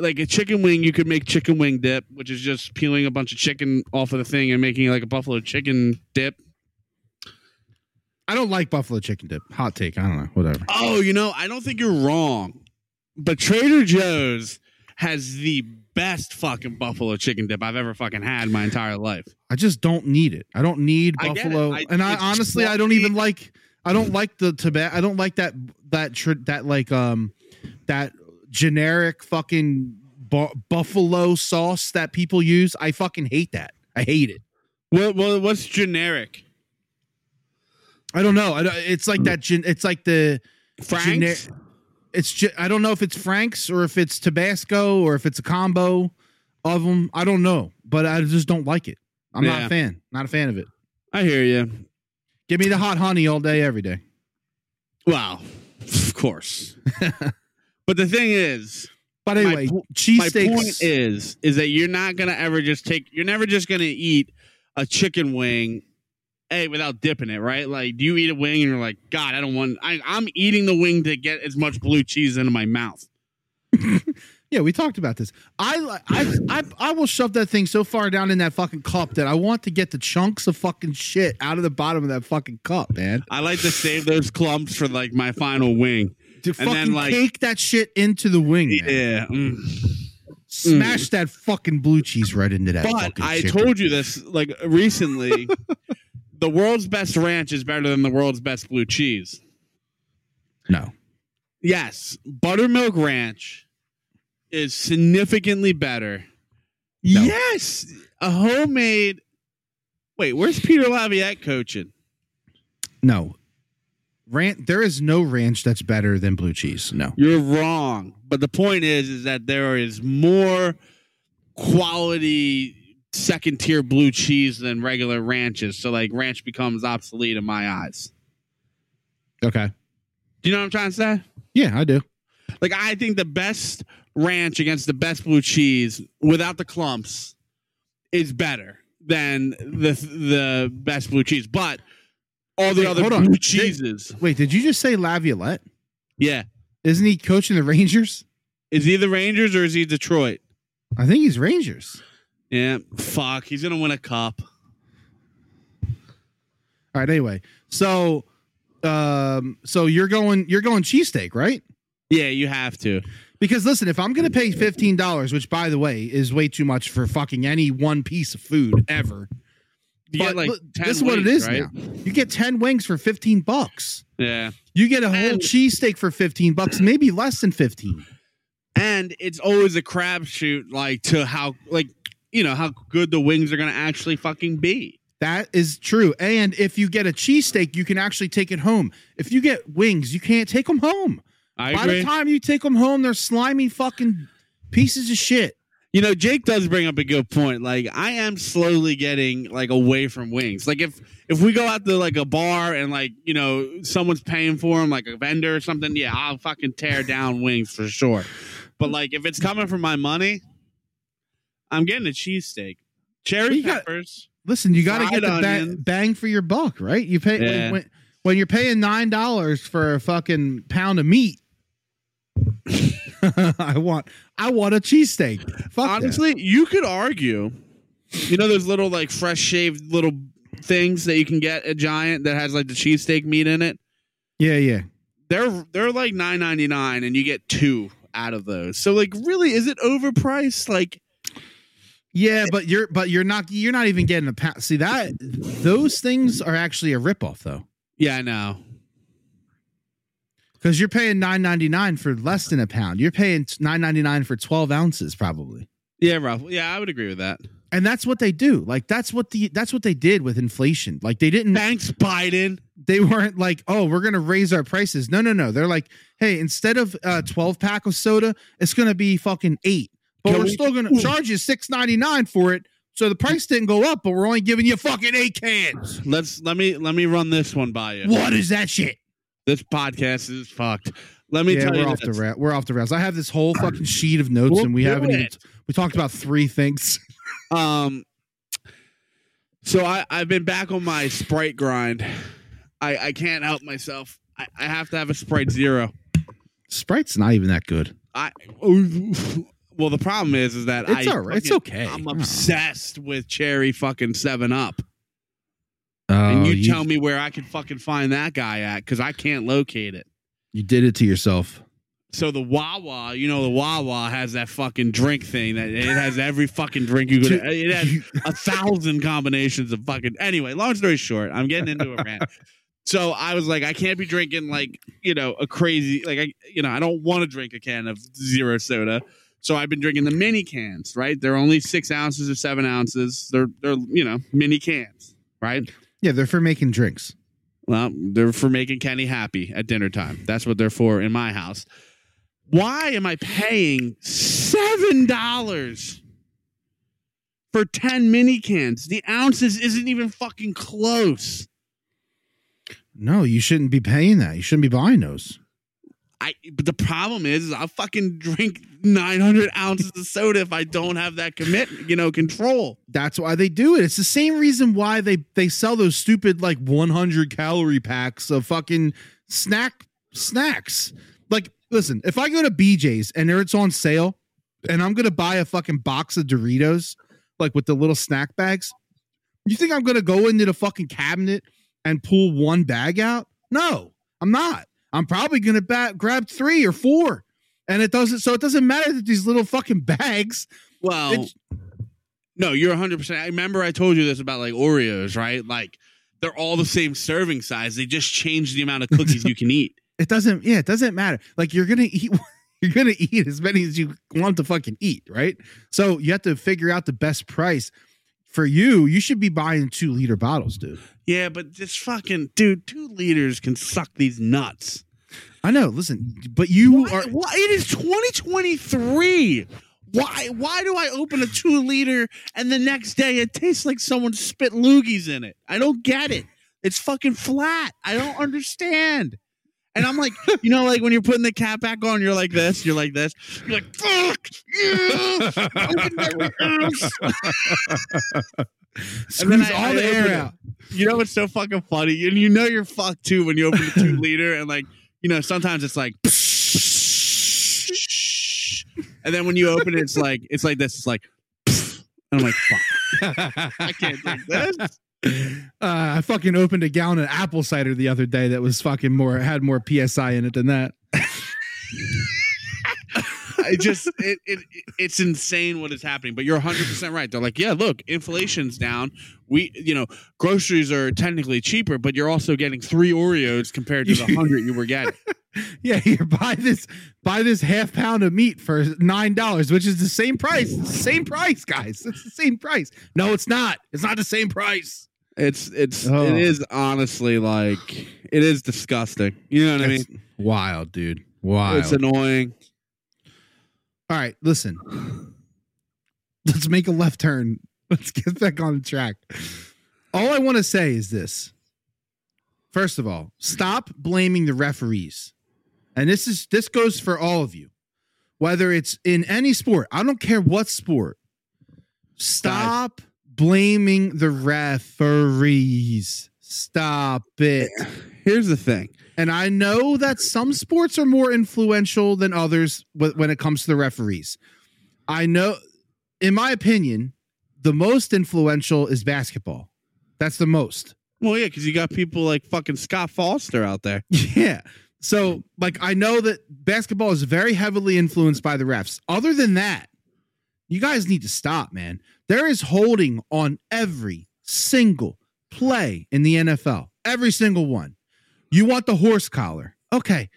Like a chicken wing, you could make chicken wing dip, which is just peeling a bunch of chicken off of the thing and making like a buffalo chicken dip. I don't like buffalo chicken dip. Hot take. I don't know. Whatever. Oh, you know, I don't think you're wrong. But Trader Joe's has the best fucking buffalo chicken dip I've ever fucking had in my entire life. I just don't need it. I don't need I buffalo, I- and I honestly I don't even like. I don't like the Tabasco. I don't like that that tr- that like um that generic fucking bu- buffalo sauce that people use. I fucking hate that. I hate it. What, what what's generic? I don't know. I it's like that. Gen, it's like the Frank's? gener- It's ge- I don't know if it's Frank's or if it's Tabasco or if it's a combo of them. I don't know, but I just don't like it. I'm not a fan. Not a fan of it. I hear you. Give me the hot honey all day, every day. Wow. of course. [laughs] but the thing is, But My anyway, my cheesesteaks. point is, is that you're not gonna ever just take. You're never just gonna eat a chicken wing, a without dipping it, right? Like, do you eat a wing and you're like, God, I don't want. I, I'm eating the wing to get as much blue cheese into my mouth. [laughs] yeah, we talked about this. I, I I I will shove that thing so far down in that fucking cup that I want to get the chunks of fucking shit out of the bottom of that fucking cup, man. I like to save those clumps for like my final wing. To And then, fucking like- cake that shit into the wing, man. Yeah. mm. Smash that fucking blue cheese right into that. But fucking I chicken. told you this like recently. the world's best ranch is better than the world's best blue cheese. no. Yes, buttermilk ranch is significantly better. No. Yes, a homemade. Wait, where's Peter Laviolette coaching? No. Ranch, there is no ranch that's better than blue cheese. No. You're wrong. But the point is, is that there is more quality second tier blue cheese than regular ranches. So like ranch becomes obsolete in my eyes. Okay. Do you know what I'm trying to say? Yeah, I do. Like I think the best ranch against the best blue cheese without the clumps is better than the the best blue cheese. But all the Wait, other blue Did- cheeses, Wait, did you just say Laviolette? yeah. Isn't he coaching the Rangers? Is he the Rangers or is he Detroit? I think he's Rangers. Yeah, fuck. He's gonna win a cup. All right. Anyway, so, um, so you're going, you're going cheesesteak, right? Yeah, you have to. Because listen, if I'm going to pay fifteen dollars, which by the way is way too much for fucking any one piece of food ever, but get like look, 10 this is what it is right? now. You get ten wings for fifteen bucks. Yeah, You get a whole And- cheesesteak for fifteen bucks, maybe less than fifteen. and it's always a crapshoot, like to how like you know how good the wings are gonna actually fucking be. That is true. And if you get a cheesesteak, you can actually take it home. If you get wings, you can't take them home. I By agree. the time you take them home, they're slimy fucking pieces of shit. You know, Jake does bring up a good point. Like, I am slowly getting like away from wings. Like, if if we go out to like a bar and like you know someone's paying for them, like a vendor or something, yeah, I'll fucking tear down wings for sure. But like, if it's coming from my money, I'm getting a cheesesteak, cherry You got- peppers. Listen, you got to get the bang, bang for your buck, right? You pay Yeah. when, when, when you're paying nine dollars for a fucking pound of meat. [laughs] I want I want a cheesesteak. Fuck that. Honestly, you could argue. You know those little like fresh shaved little things that you can get at Giant that has like the cheesesteak meat in it. Yeah, yeah. they're they're like nine ninety nine, and you get two out of those. So like, really, is it overpriced? Like, Yeah, but you're but you're not you're not even getting a pound. See that those things are actually a ripoff though. yeah, I know. Because you're paying nine ninety nine for less than a pound. You're paying nine ninety nine for twelve ounces, probably. Yeah, Ralph. Yeah, I would agree with that. And that's what they do. Like that's what the that's what they did with inflation. Like they didn't Thanks, Biden. they weren't like, oh, we're gonna raise our prices. No, no, no. They're like, hey, instead of uh twelve pack of soda, it's gonna be fucking eight. but Can we're we- still going to charge you six ninety nine for it. So the price didn't go up, but we're only giving you fucking eight cans. Let's let me let me run this one by you. What is that shit? This podcast is fucked. Let me Yeah, tell we're you off this. the rail. We're off the rails. I have this whole fucking [clears throat] sheet of notes, We'll and we haven't even. it. We talked about three things. [laughs] Um, so I I've been back on my Sprite grind. I I can't help myself. I, I have to have a Sprite Zero. Sprite's not even that good. I [laughs] well the problem is is that It's I all right. It's okay. I'm obsessed with cherry fucking Seven Up, and oh, you, you, tell me where I can fucking find that guy at because I can't locate it. you did it to yourself. So the Wawa, you know, the Wawa has that fucking drink thing that it has every fucking drink you could. [laughs] It has a thousand combinations of fucking. Anyway, long story short, I'm getting into a rant. So I was like, I can't be drinking like you know a crazy like I you know I don't want to drink a can of zero soda. So I've been drinking the mini cans, right? They're only six ounces or seven ounces. They're they're you know mini cans, right? Yeah, they're for making drinks. Well, they're for making Kenny happy at dinner time. That's what they're for in my house. Why am I paying seven dollars for ten mini cans? The ounces isn't even fucking close. No, you shouldn't be paying that. You shouldn't be buying those. I but the problem is, is I'll fucking drink nine hundred ounces of soda if I don't have that commit, you know, control. That's why they do it. It's the same reason why they they sell those stupid like 100 calorie packs of fucking snack snacks. Like, listen, if I go to BJ's and there it's on sale, and I'm gonna buy a fucking box of Doritos, like with the little snack bags, you think I'm gonna go into the fucking cabinet and pull one bag out? No, I'm not. I'm probably gonna ba- grab three or four. And it doesn't, so it doesn't matter that these little fucking bags. Well, no, you're 100%. I remember I told you this about like Oreos, right? Like they're all the same serving size. They just change the amount of cookies you can eat. [laughs] It doesn't. Yeah, it doesn't matter. Like you're gonna eat. [laughs] You're gonna eat as many as you want to fucking eat, right? So you have to figure out the best price for you. You should be buying two liter bottles, dude. Yeah, but this fucking dude, two liters can suck these nuts. I know. Listen, but you Why, are. why- it is 2023. Why why do I open a two liter and the next day it tastes like someone spit loogies in it? I don't get it. It's fucking flat. I don't understand. And I'm like, you know, like when you're putting the cap back on, you're like this, you're like this, you're like, fuck yeah, open every ounce. Squeeze I- all I the air it. out. You know what's so fucking funny? And you know you're fucked too when you open the two liter and like, you know, sometimes it's like and then when you open it, it's like it's like this. It's like and I'm like, fuck, I can't do this. Uh, I fucking opened a gallon of apple cider the other day that was fucking more had more psi in it than that. [laughs] I just it, it it's insane what is happening. But you're 100 percent right. They're like, yeah, look, inflation's down. We, you know, groceries are technically cheaper, but you're also getting three Oreos compared to the [laughs] hundred you were getting. [laughs] Yeah, here buy this buy this half pound of meat for nine dollars, which is the same price. It's the same price, guys. It's the same price. No, it's not. It's not the same price. It's it's Oh. it is honestly like it is disgusting. You know what I mean? Wild, dude. Wild. It's annoying. All right, listen. Let's make a left turn. [laughs] Let's get back on the track. All I want to say is this. First of all, stop blaming the referees. And this is this goes for all of you. Whether it's in any sport, I don't care what sport. Stop blaming the referees. Stop it. Here's the thing. And I know that some sports are more influential than others when it comes to the referees. I know, in my opinion, the most influential is basketball. That's the most. Well, yeah, because you got people like fucking Scott Foster out there. [laughs] Yeah. So, like, I know that basketball is very heavily influenced by the refs. Other than that, you guys need to stop, man. There is holding on every single play in the NFL, every single one. You want the horse collar. Okay.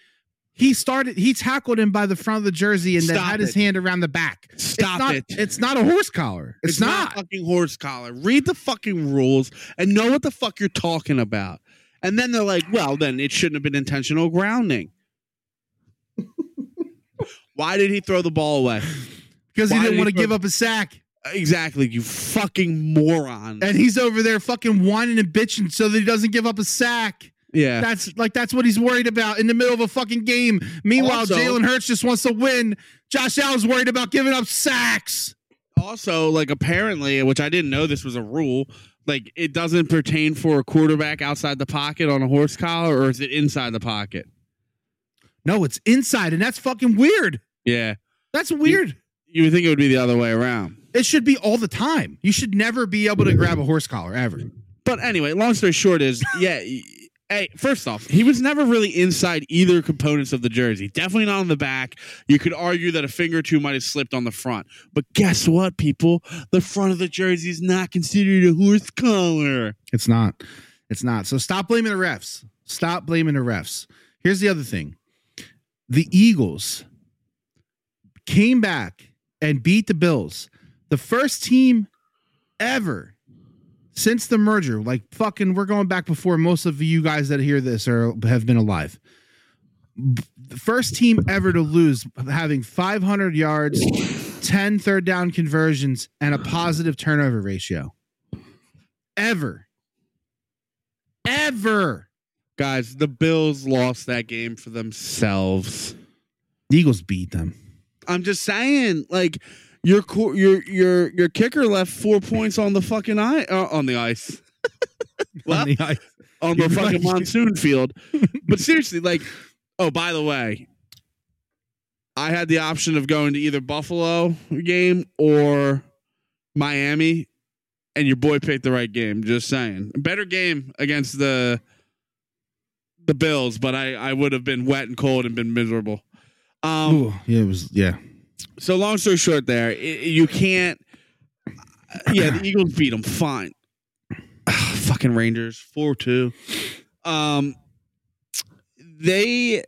He started, he tackled him by the front of the jersey and then Stop had his hand around the back. Stop it's not, it. It's not a horse collar. It's, not. fucking horse collar. Read the fucking rules and know what the fuck you're talking about. And then they're like, well, then it shouldn't have been intentional grounding. [laughs] Why did he throw the ball away? Because he didn't did want to give up a sack. Exactly, you fucking moron. And he's over there fucking whining and bitching so that he doesn't give up a sack. yeah. That's like that's what he's worried about in the middle of a fucking game. Meanwhile, Also- Jalen Hurts just wants to win. Josh Allen's worried about giving up sacks. also, like apparently, which I didn't know this was a rule, like it doesn't pertain for a quarterback outside the pocket on a horse collar, or is it inside the pocket? No, it's inside, and that's fucking weird. Yeah. That's weird. You would think it would be the other way around. It should be all the time. You should never be able to grab a horse collar ever. But anyway, long story short is, yeah. Hey, first off, he was never really inside either components of the jersey. Definitely not on the back. You could argue that a finger or two might have slipped on the front. But guess what, people? The front of the jersey is not considered a horse collar. It's not. It's not. So stop blaming the refs. Stop blaming the refs. Here's the other thing. The Eagles came back and beat the Bills. The first team ever since the merger, like fucking we're going back before most of you guys that hear this or have been alive. The first team ever to lose having 500 yards, 10 third down conversions and a positive turnover ratio. Ever. Ever. Guys, the Bills lost that game for themselves. The Eagles beat them. I'm just saying, like your your your your kicker left four points on the fucking ice uh, on the ice. Well, [laughs] On the ice. [laughs] on the You're fucking right. monsoon field. [laughs] But seriously, like, oh, by the way, I had the option of going to either Buffalo game or Miami, and your boy picked the right game. Just saying, better game against the the Bills, but I I would have been wet and cold and been miserable. Um, Ooh, yeah, it was yeah. so long story short, there i you can't. Yeah, the [clears throat] Eagles beat them. Fine. [sighs] Fucking Rangers four two. Um, they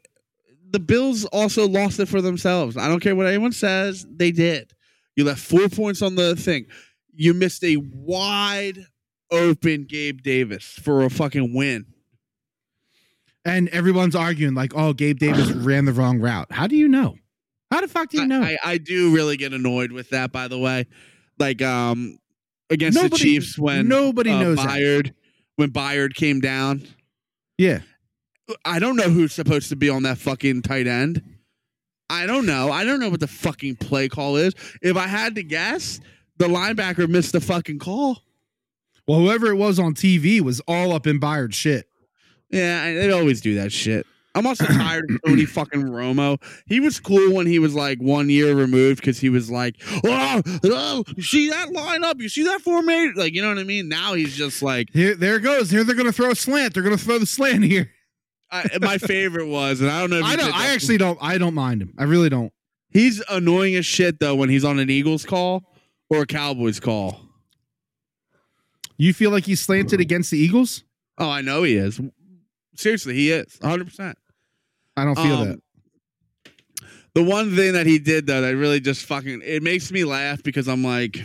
the Bills also lost it for themselves. I don't care what anyone says. They did. You left four points on the thing. You missed a wide open Gabe Davis for a fucking win. And everyone's arguing like, oh, Gabe Davis [laughs] ran the wrong route. How do you know? How the fuck do you know? I, I do really get annoyed with that, by the way. Like um against the Nobody- Chiefs when nobody uh, knows that. Byard when Byard came down. yeah. I don't know who's supposed to be on that fucking tight end. I don't know. I don't know what the fucking play call is. If I had to guess, the linebacker missed the fucking call. Well, whoever it was on TV was all up in Byard's shit. Yeah, they always do that shit. I'm also [coughs] tired of Tony fucking Romo. He was cool when he was like one year removed because he was like, oh, oh, you see that lineup? You see that formation? Like, you know what I mean? Now he's just like, Here, there it goes. Here they're gonna throw a slant. They're gonna throw the slant [laughs] here. I, my favorite was, and I don't know. If I don't. I actually don't. I don't mind him. I really don't. he's annoying as shit though when he's on an Eagles call or a Cowboys call. You feel like he's slanted against the Eagles? Oh, I know he is. Seriously, he is 100. percent I don't feel Um, that. The one thing that he did though that really just fucking it makes me laugh because I'm like,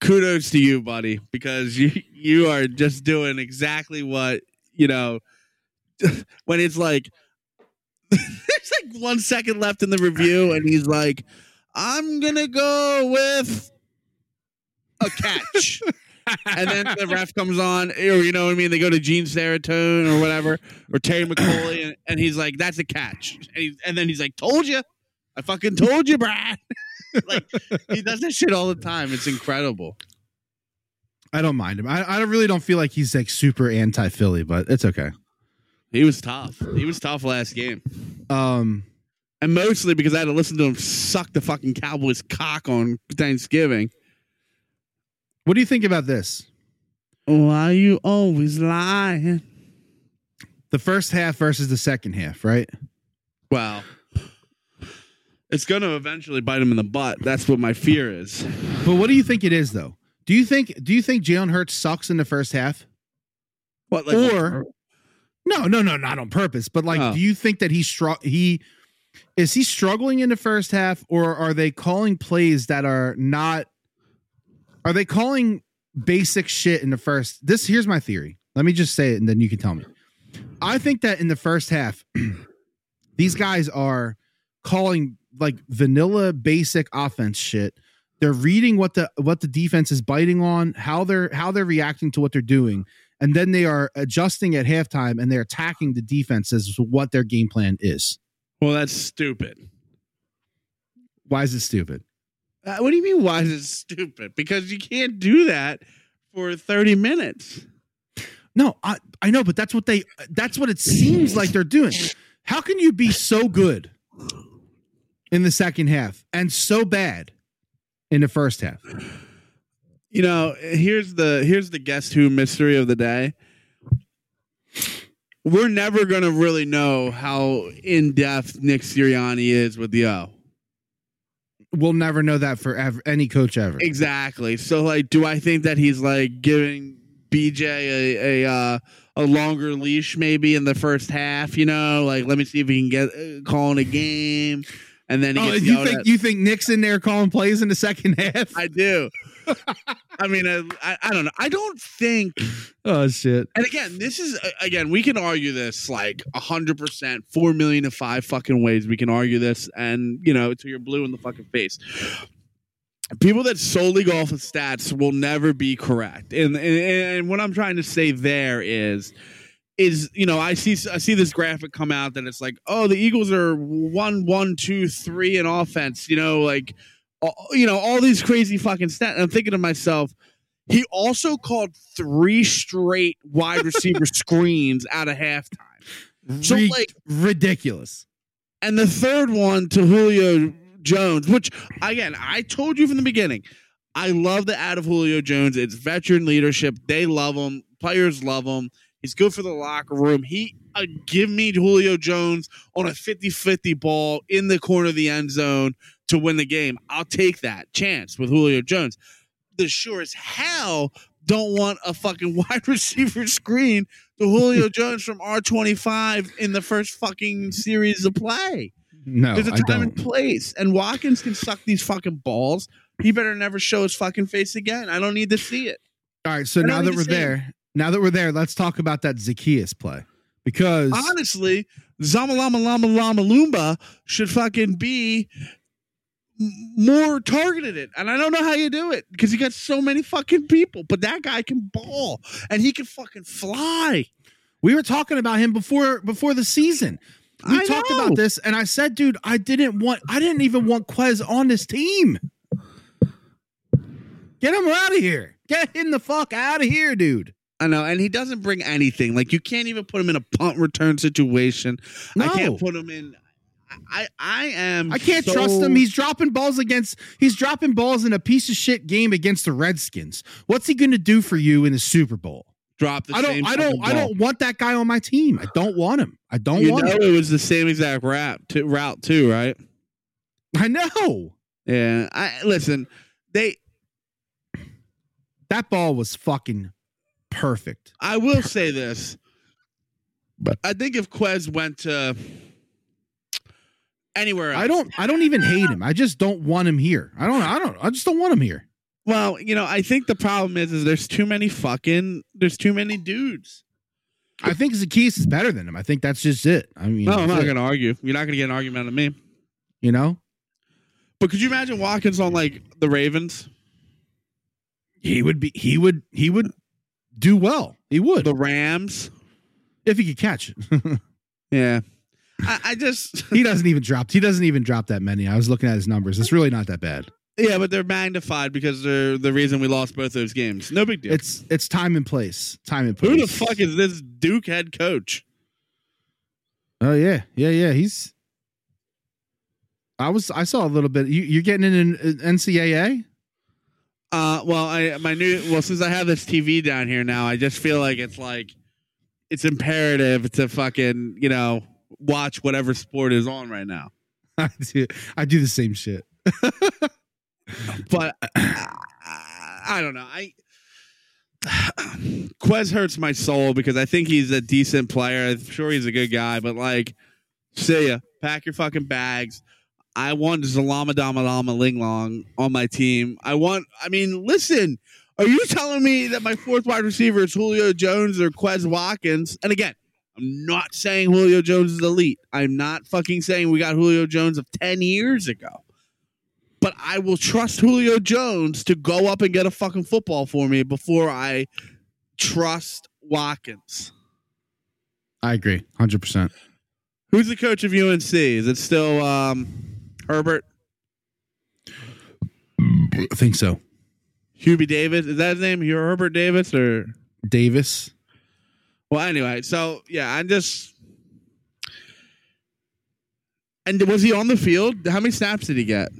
kudos to you, buddy, because you you are just doing exactly what you know. [laughs] when it's like [laughs] there's like one second left in the review, and he's like, "I'm gonna go with a catch." [laughs] and then the ref comes on, or you know what I mean? They go to Gene Steratore or whatever, or Terry McAulay, and, and he's like, "That's a catch," and, he, and then he's like, "Told you, I fucking told you, Brad." [laughs] like he does that shit all the time. It's incredible. I don't mind him. I, I really don't feel like he's like super anti Philly, but it's okay. He was tough. He was tough last game, Um, and mostly because I had to listen to him suck the fucking Cowboys cock on Thanksgiving. What do you think about this? Why you always lying? The first half versus the second half, right? Well, it's going to eventually bite him in the butt. That's what my fear is. But what do you think it is though? Do you think do you think Jalen Hurts sucks in the first half? What, Like, Or- No, no, no, not on purpose. But like, Oh. do you think that he str- he is he struggling in the first half, or are they calling plays that are not? Are they calling basic shit in the first? This here's my theory. Let me just say it, and then you can tell me. I think that in the first half, [clears throat] these guys are calling like vanilla basic offense shit. They're reading what the what the defense is biting on, how they're how they're reacting to what they're doing, and then they are adjusting at halftime and they're attacking the defense as what their game plan is. Well, that's stupid. Why is it stupid? Uh, what do you mean? Why is it stupid? Because you can't do that for thirty minutes. No, I I know, but that's what they that's what it seems like they're doing. How can you be so good in the second half and so bad in the first half? You know, here's the here's the guess who mystery of the day. We're never gonna really know how in depth Nick Sirianni is with the O. We'll never know that for ever, any coach ever. Exactly. So, like, do I think that he's like giving BJ a a uh, a longer leash maybe in the first half? You know, like let me see if he can get uh, calling a game, and then he Oh, you think at. you think Nick's in there calling plays in the second [laughs] half? I do. I mean, I, I, don't know. I don't think. [clears throat] oh shit! And again, this is again, we can argue this like hundred percent, four million to five fucking ways. We can argue this, and you know, until you're blue in the fucking face. People that solely go off of stats will never be correct. And, and and what I'm trying to say there is, is you know, I see I see this graphic come out that it's like, oh, the Eagles are one, one, two, three in offense. You know, like, all- you know, all these crazy fucking stats. And I'm thinking to myself. He also called three straight wide [laughs] receiver screens out of halftime. So, Ri- like- ridiculous. And the third one to Julio Jones, which again, I told you from the beginning, I love the ad of Julio Jones. It's veteran leadership. They love him. Players love him. He's good for the locker room. He uh, give me Julio Jones on a 50-50 ball in the corner of the end zone to win the game. I'll take that chance with Julio Jones. The sure as hell don't want a fucking [laughs] wide receiver screen to Julio [laughs] Jones from R25 in the first fucking series of play. No, There's a time and place, and Watkins can suck these fucking balls. He better never show his fucking face again. I don't need to see it. All right, so now that we're there, now that we're there, let's talk about that Zaccheaus play because Honestly, Zamalama Lama Lama Loomba should fucking be more targeted it. And I don't know how you do it because you got so many fucking people, but that guy can ball and he can fucking fly. we were talking about him before before the season. We I talked know. about this, and I said, dude, I didn't want, I didn't even want Quez on this team. Get him out of here. Get him the fuck out of here, dude. I know, and he doesn't bring anything. Like you can't even put him in a punt return situation. I can't put him in. I I am. I can't so- trust him. He's dropping balls against. He's dropping balls in a piece of shit game against the Redskins. What's he going to do for you in the Super Bowl? drop the I don't. I don't. I don't want that guy on my team. I don't want him. I don't You want know him. it was the same exact route, to, route too, right? I know Yeah. I listen. They. that ball was fucking perfect. I will say this. But I think if Quez went to anywhere else, I don't. I don't even hate him. I just don't want him here. I don't. I don't. I just don't want him here. Well, you know, I think the problem is, is there's too many fucking, there's too many dudes. I think Zaccheaus is better than him. I think that's just it. I mean, No, I'm not going to argue. You're not going to get an argument out of me. You know, But could you imagine Watkins on like the Ravens, he would be. He would. He would do well. He would the Rams? if he could catch it. [laughs] Yeah. I, I just, [laughs] he doesn't even drop. He doesn't even drop that many. I was looking at his numbers. It's really not that bad. yeah, but they're magnified because they're the reason we lost both those games. No big deal. It's it's time and place. Time and place. Who the fuck is this Duke head coach? Oh yeah, yeah, yeah. He's. I was. I saw a little bit. You, you're getting in an NCAA. Uh, well, I my new well since I have this TV down here now, I just feel like it's like it's imperative to fucking you know watch whatever sport is on right now. [laughs] I do. I do the same shit. [laughs] But I, I don't know. I [sighs] Quez hurts my soul because I think he's a decent player. I'm sure he's a good guy, but like, see ya. Pack your fucking bags. I want Zalama Dama Lama Ling Long on my team. I want. I mean, listen. Are you telling me that my fourth wide receiver is Julio Jones or Quez Watkins? And again, I'm not saying Julio Jones is elite. I'm not fucking saying we got Julio Jones of 10 years ago. But I will trust Julio Jones to go up and get a fucking football for me before I trust Watkins. I agree, hundred percent. Who's the coach of UNC? Is it still um, Herbert? I think so. Hubie Davis? Is that his name? You're Herbert Davis or Davis. Well, anyway, so yeah, I'm just. And was he on the field? How many snaps did he get?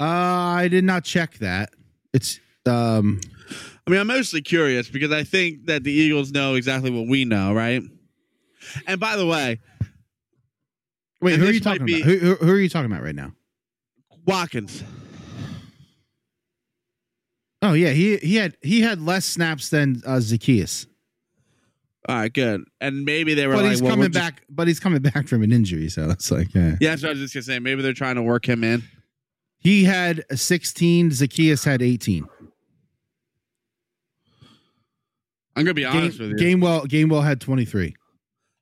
Uh, I did not check that. It's um. I mean, I'm mostly curious because I think that the Eagles know exactly what we know, right? And by the way, Wait, who are you talking be- about? Who, who, who are you talking about right now? Watkins. Oh yeah, he he had he had less snaps than uh, Zaccheaus, All right, good. And maybe they were but like, he's well, coming we'll just- back. But he's coming back from an injury, so it's like yeah. Yeah, what I was just gonna say. Maybe they're trying to work him in. he had 16. Zaccheaus had 18. I'm gonna be Game, honest with you. Gamewell Gamewell had 23.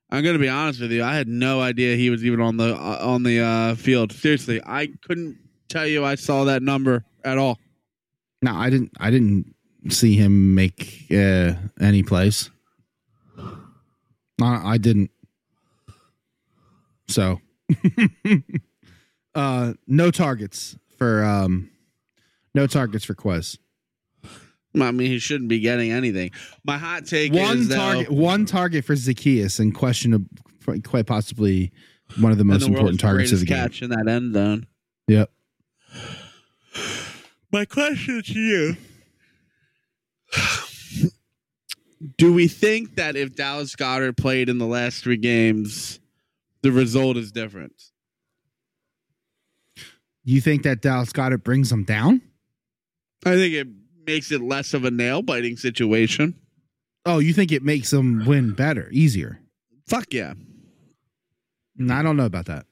I'm gonna be honest with you. I had no idea he was even on the uh, on the uh, field. Seriously, I couldn't tell you I saw that number at all. No, I didn't. I didn't see him make uh, any plays. I, I didn't. So, [laughs] uh, no targets for um, no targets for Quez. I mean, he shouldn't be getting anything. My hot take One is though, target, one target for Zaccheaus, and question quite possibly one of the most the important targets of the greatest game. catch in that end zone. Yep. My question to you: Do we think that if Dallas Goedert played in the last three games, the result is different? You think that Dallas Goedert brings them down? I think it makes it less of a nail biting situation. Oh, you think it makes them win better, easier? Fuck yeah. Mm, I don't know about that.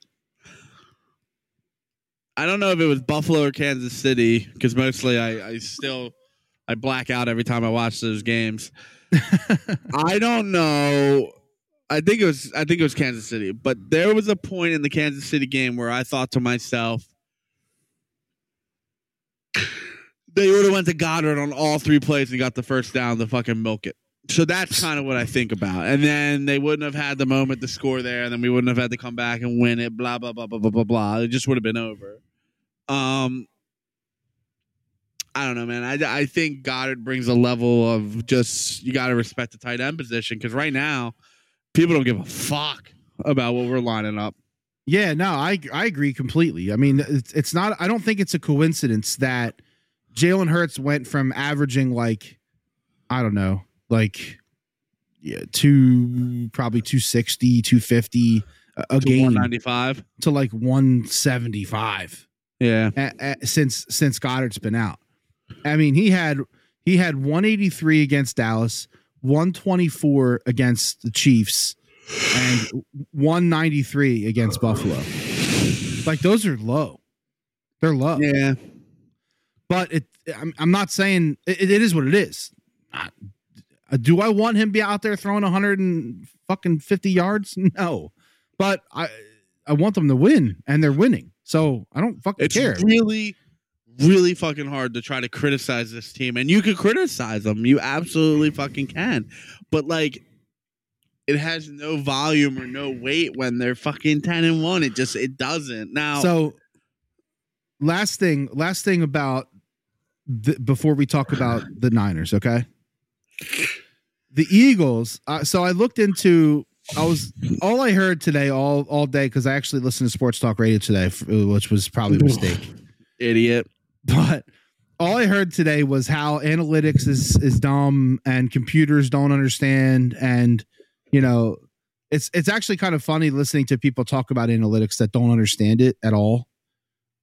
I don't know if it was Buffalo or Kansas City because mostly I, I still I black out every time I watch those games. [laughs] I don't know. I think it was I think it was Kansas City, but there was a point in the Kansas City game where I thought to myself, [sighs] they would have went to Goedert on all three plays and got the first down to fucking milk it. So that's kind of what I think about. And then they wouldn't have had the moment to score there, and then we wouldn't have had to come back and win it. Blah blah blah blah blah blah blah. It just would have been over. Um, I don't know, man. I, I think Goedert brings a level of just you got to respect the tight end position because right now people don't give a fuck about what we're lining up. Yeah, no, I I agree completely. I mean, it's, it's not. I don't think it's a coincidence that Jalen Hurts went from averaging like, I don't know, like, yeah, two probably 260, 250 a, a To game 195. to like 175 Yeah. a, a, since since Goedert's been out. I mean, he had he had 183 against Dallas, 124 against the Chiefs, and 193 against Buffalo. Like those are low. They're low. Yeah. But it I'm, I'm not saying it, it is what it is. Uh, do I want him be out there throwing 100 and fucking 50 yards? [laughs] No. But I I want them to win and they're winning. So I don't fucking It's care. really, really fucking hard to try to criticize this team. And you can criticize them. You absolutely fucking can. But like it has no volume or no weight when they're fucking 10 and 1. It just it doesn't. Now So last thing, last thing about the, before we talk about the Niners, okay? The Eagles. Uh, so I looked into. I was all I heard today, all all day, because I actually listened to Sports Talk Radio today, which was probably a mistake. idiot. But all I heard today was how analytics is is dumb and computers don't understand, and you know, it's it's actually kind of funny listening to people talk about analytics that don't understand it at all.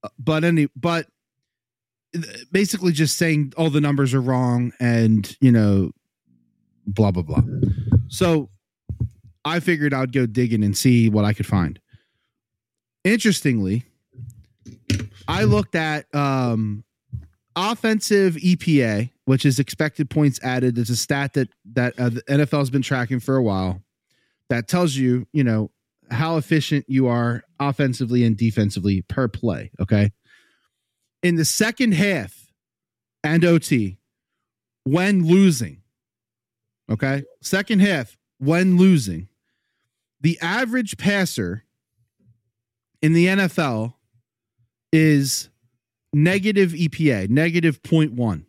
Uh, But any, but basically just saying all the numbers are wrong and you know, blah blah blah. So I figured I'd go digging and see what I could find. Interestingly, I looked at um, offensive EPA, which is expected points added. It's a stat that that uh, the NFL has been tracking for a while. That tells you, you know, how efficient you are offensively and defensively per play. Okay. In the second half and OT, when losing, okay, second half when losing, the average passer in the NFL is negative EPA, negative 0.1.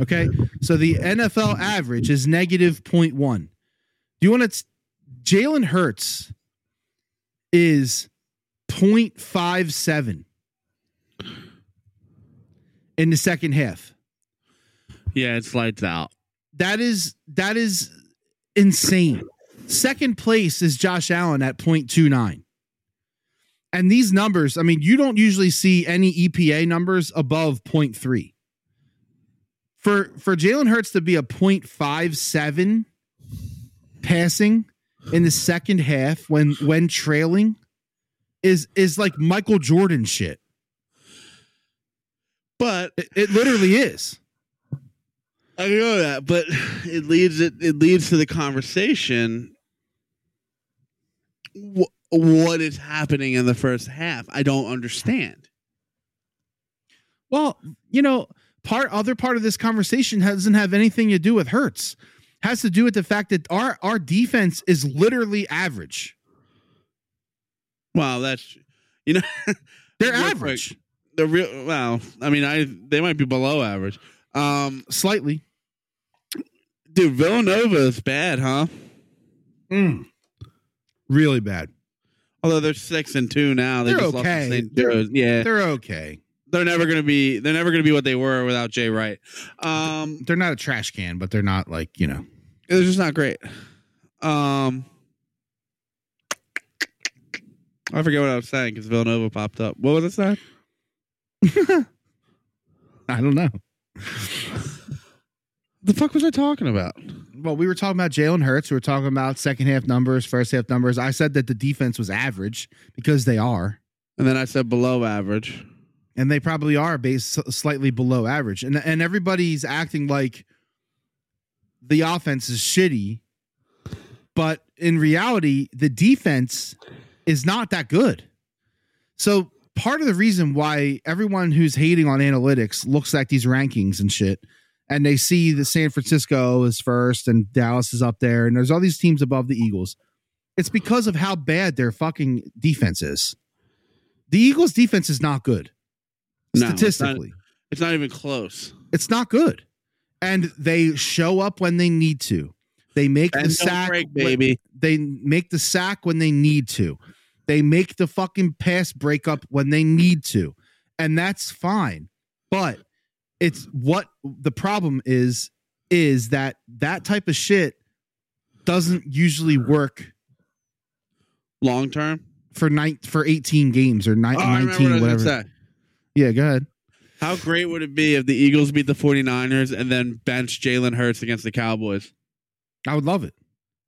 Okay. So the NFL average is negative 0.1. Do you want to? Jalen Hurts is 0.57 in the second half. Yeah, it's lights out. That is that is insane. Second place is Josh Allen at 0.29. And these numbers, I mean, you don't usually see any EPA numbers above 0.3. For for Jalen Hurts to be a 0.57 passing in the second half when when trailing is is like Michael Jordan shit. But It, it literally is. I know that, but it leads it it leads to the conversation. Wh- what is happening in the first half? I don't understand. Well, you know, part other part of this conversation doesn't have anything to do with Hurts. Has to do with the fact that our our defense is literally average. Wow, that's you know [laughs] They're Real quick. average, the real. Well, I mean, I they might be below average. Um, slightly. dude, Villanova is bad, huh? Really bad. Although they're six and two now, they They're just okay. lost to They're- Yeah, They're okay. they're never gonna be. They're never gonna be what they were without Jay Wright. Um, They're not a trash can, but they're not like you know. They're just not great. Um, I forget what I was saying because Villanova popped up. What was it saying? [laughs] I don't know. The fuck was I talking about? Well, we were talking about Jalen Hurts. We were talking about second half numbers, first half numbers. I said that the defense was average because they are. And then I said below average. and they probably are based slightly below average and and everybody's acting like the offense is shitty but in reality the defense is not that good so part of the reason why everyone who's hating on analytics looks at these rankings and shit and they see that San Francisco is first and Dallas is up there and there's all these teams above the Eagles it's because of how bad their fucking defense is the Eagles defense is not good No, it's not- statistically. It's not even close. It's not good. And they show up when they need to. They make And the sack, break, baby. they make the sack when they need to. They make the fucking pass breakup when they need to. And that's fine. But it's what the problem is is that that type of shit doesn't usually work Long term. for nine for 18 games or nine, Oh, I remember 19 what whatever. Yeah, go ahead. How great would it be if the Eagles beat the 49ers and then bench Jalen Hurts against the Cowboys? I would love it.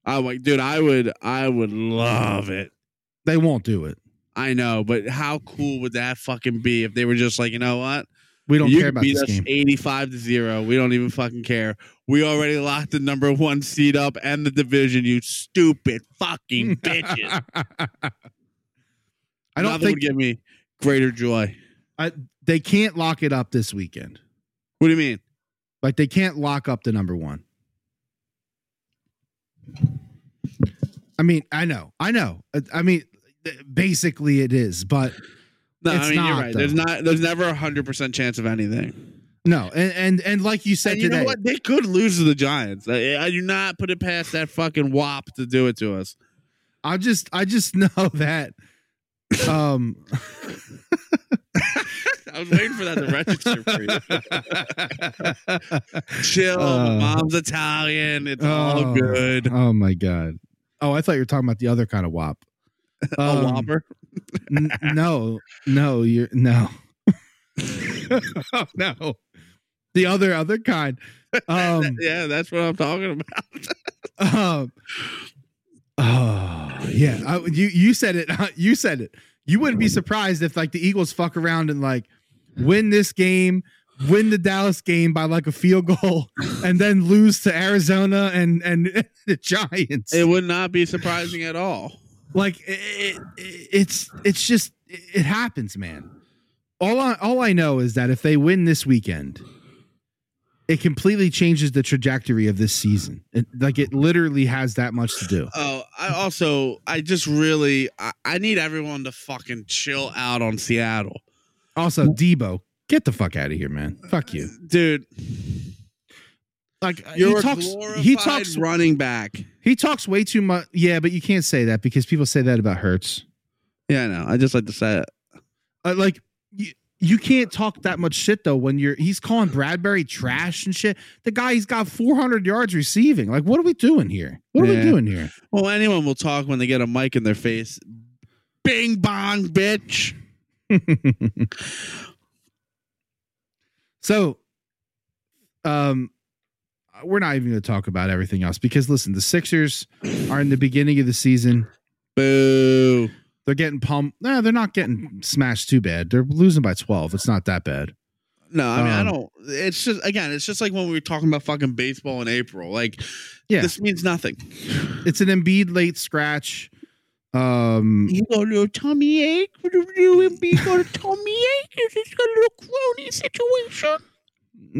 I like, dude, I would, I would love it. They won't do it. I know, but how cool would that fucking be if they were just like, you know what? We don't you care about beat this us game. 85 to 0. We don't even fucking care. We already locked the number one seed up and the division, you stupid fucking [laughs] bitches. I don't Nothing think would give me greater joy. I, they can't lock it up this weekend. What do you mean? Like they can't lock up the number one. I mean, I know, I know. I mean, basically it is, but No, It's I mean you're not, right. There's not there's never a hundred percent chance of anything. no. And and and like you said And you today, know what? They could lose to the Giants. I, I do not put it past that fucking wop to do it to us. I just I just [laughs] know that. Um, [laughs] I was waiting for that to register for you. [laughs] Chill. Uh, mom's Italian. It's all oh, good. Oh my god. Oh, I thought you were talking about the other kind of wop. a Um, whopper. N- no, no, you're no, [laughs] no. The other other kind. Um, [laughs] yeah, that's what I'm talking about. um oh yeah. I, you you said it. You said it. You wouldn't be surprised if like the Eagles fuck around and like win this game, win the Dallas game by like a field goal, [laughs] and then lose to Arizona and and the Giants. It would not be surprising at all. Like it, it, it's it's just it happens, man. All I all I know is that if they win this weekend, it completely changes the trajectory of this season. It, like it literally has that much to do. Oh, I also I just really I, I need everyone to fucking chill out on Seattle. Also, Deebo, get the fuck out of here, man. Fuck you. Dude, Like you're he talks he talks running back. he talks way too much. Yeah, but you can't say that because people say that about Hurts. Yeah, I know. I just like to say it. Uh, like you, you can't talk that much shit though when you're he's calling Bradberry trash and shit. The guy he's got 400 yards receiving. Like, what are we doing here? What are Yeah. we doing here? Well, anyone will talk when they get a mic in their face. Bing bong, bitch. [laughs] so, um, we're not even going to talk about everything else because listen, the Sixers are in the beginning of the season. Boo. They're getting pumped. No, they're not getting smashed too bad. They're losing by 12. It's not that bad. No, I mean I Um, don't. It's just again, it's just like when we were talking about fucking baseball in April. Like, Yeah. this means nothing. It's an Embiid late scratch. Um, You got a little tummy ache. What do you and me got a tummy ache? Is this a little crony situation?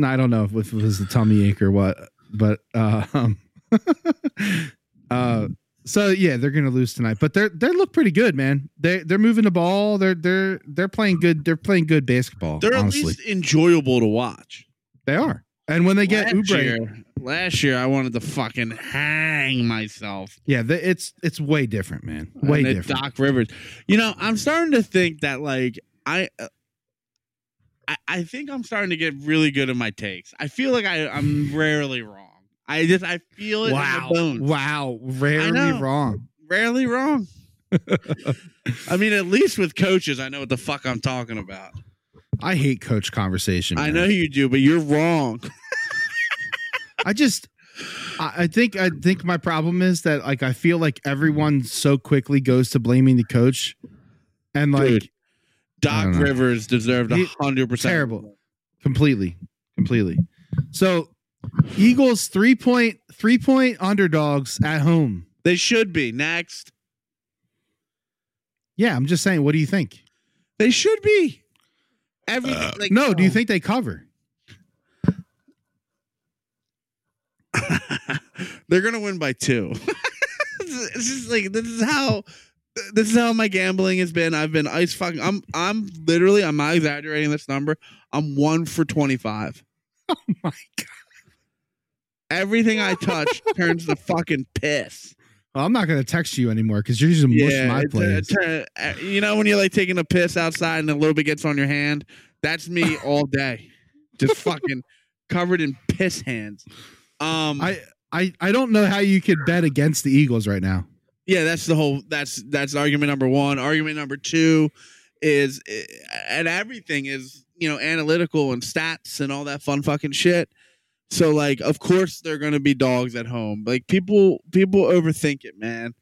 I don't know if it was the tummy ache or what, but uh, um, [laughs] uh, so yeah, they're gonna lose tonight, but they're they look pretty good, man. They they're moving the ball. They're they're they're playing good. They're playing good basketball. They're honestly, at least enjoyable to watch. they are. And when they get last year, last year I wanted to fucking hang myself. yeah, they, it's it's way different, man. Way different. Doc Rivers. You know, I'm starting to think that like I. I, I think I'm starting to get really good at my takes. I feel like I, I'm rarely wrong. I just I feel it wow, in my bones. wow, rarely wrong. Rarely wrong. [laughs] I mean, at least with coaches, I know what the fuck I'm talking about. I hate coach conversation. I know you do, but you're wrong. [laughs] I just I I think I think my problem is that like I feel like everyone so quickly goes to blaming the coach and like Dude, Doc. Rivers deserved a hundred percent. terrible. completely completely. So Eagles 3 point 3 point underdogs at home. They should be next. Yeah, I'm just saying what do you think? They should be. Every uh, like no, do you think they cover? [laughs] they're gonna win by two? [laughs] it's just like this is how this is how my gambling has been. I've been ice fucking. I'm I'm literally. I'm not exaggerating this number. I'm one for twenty five. [laughs] Oh my god. Everything I touch [laughs] turns to fucking piss. Well, I'm not going to text you anymore cuz you're just mushing my plays. uh, you know when you're like taking a piss outside and a little bit gets on your hand. That's me [laughs] all day, just fucking covered in piss hands. Um, I I I don't know how you could bet against the Eagles right now. Yeah, that's the whole. That's that's argument number one. Argument number two is, eh, and everything is you know analytical and stats and all that fun fucking shit. So like, of course they're gonna be dogs at home. Like people, people overthink it, man.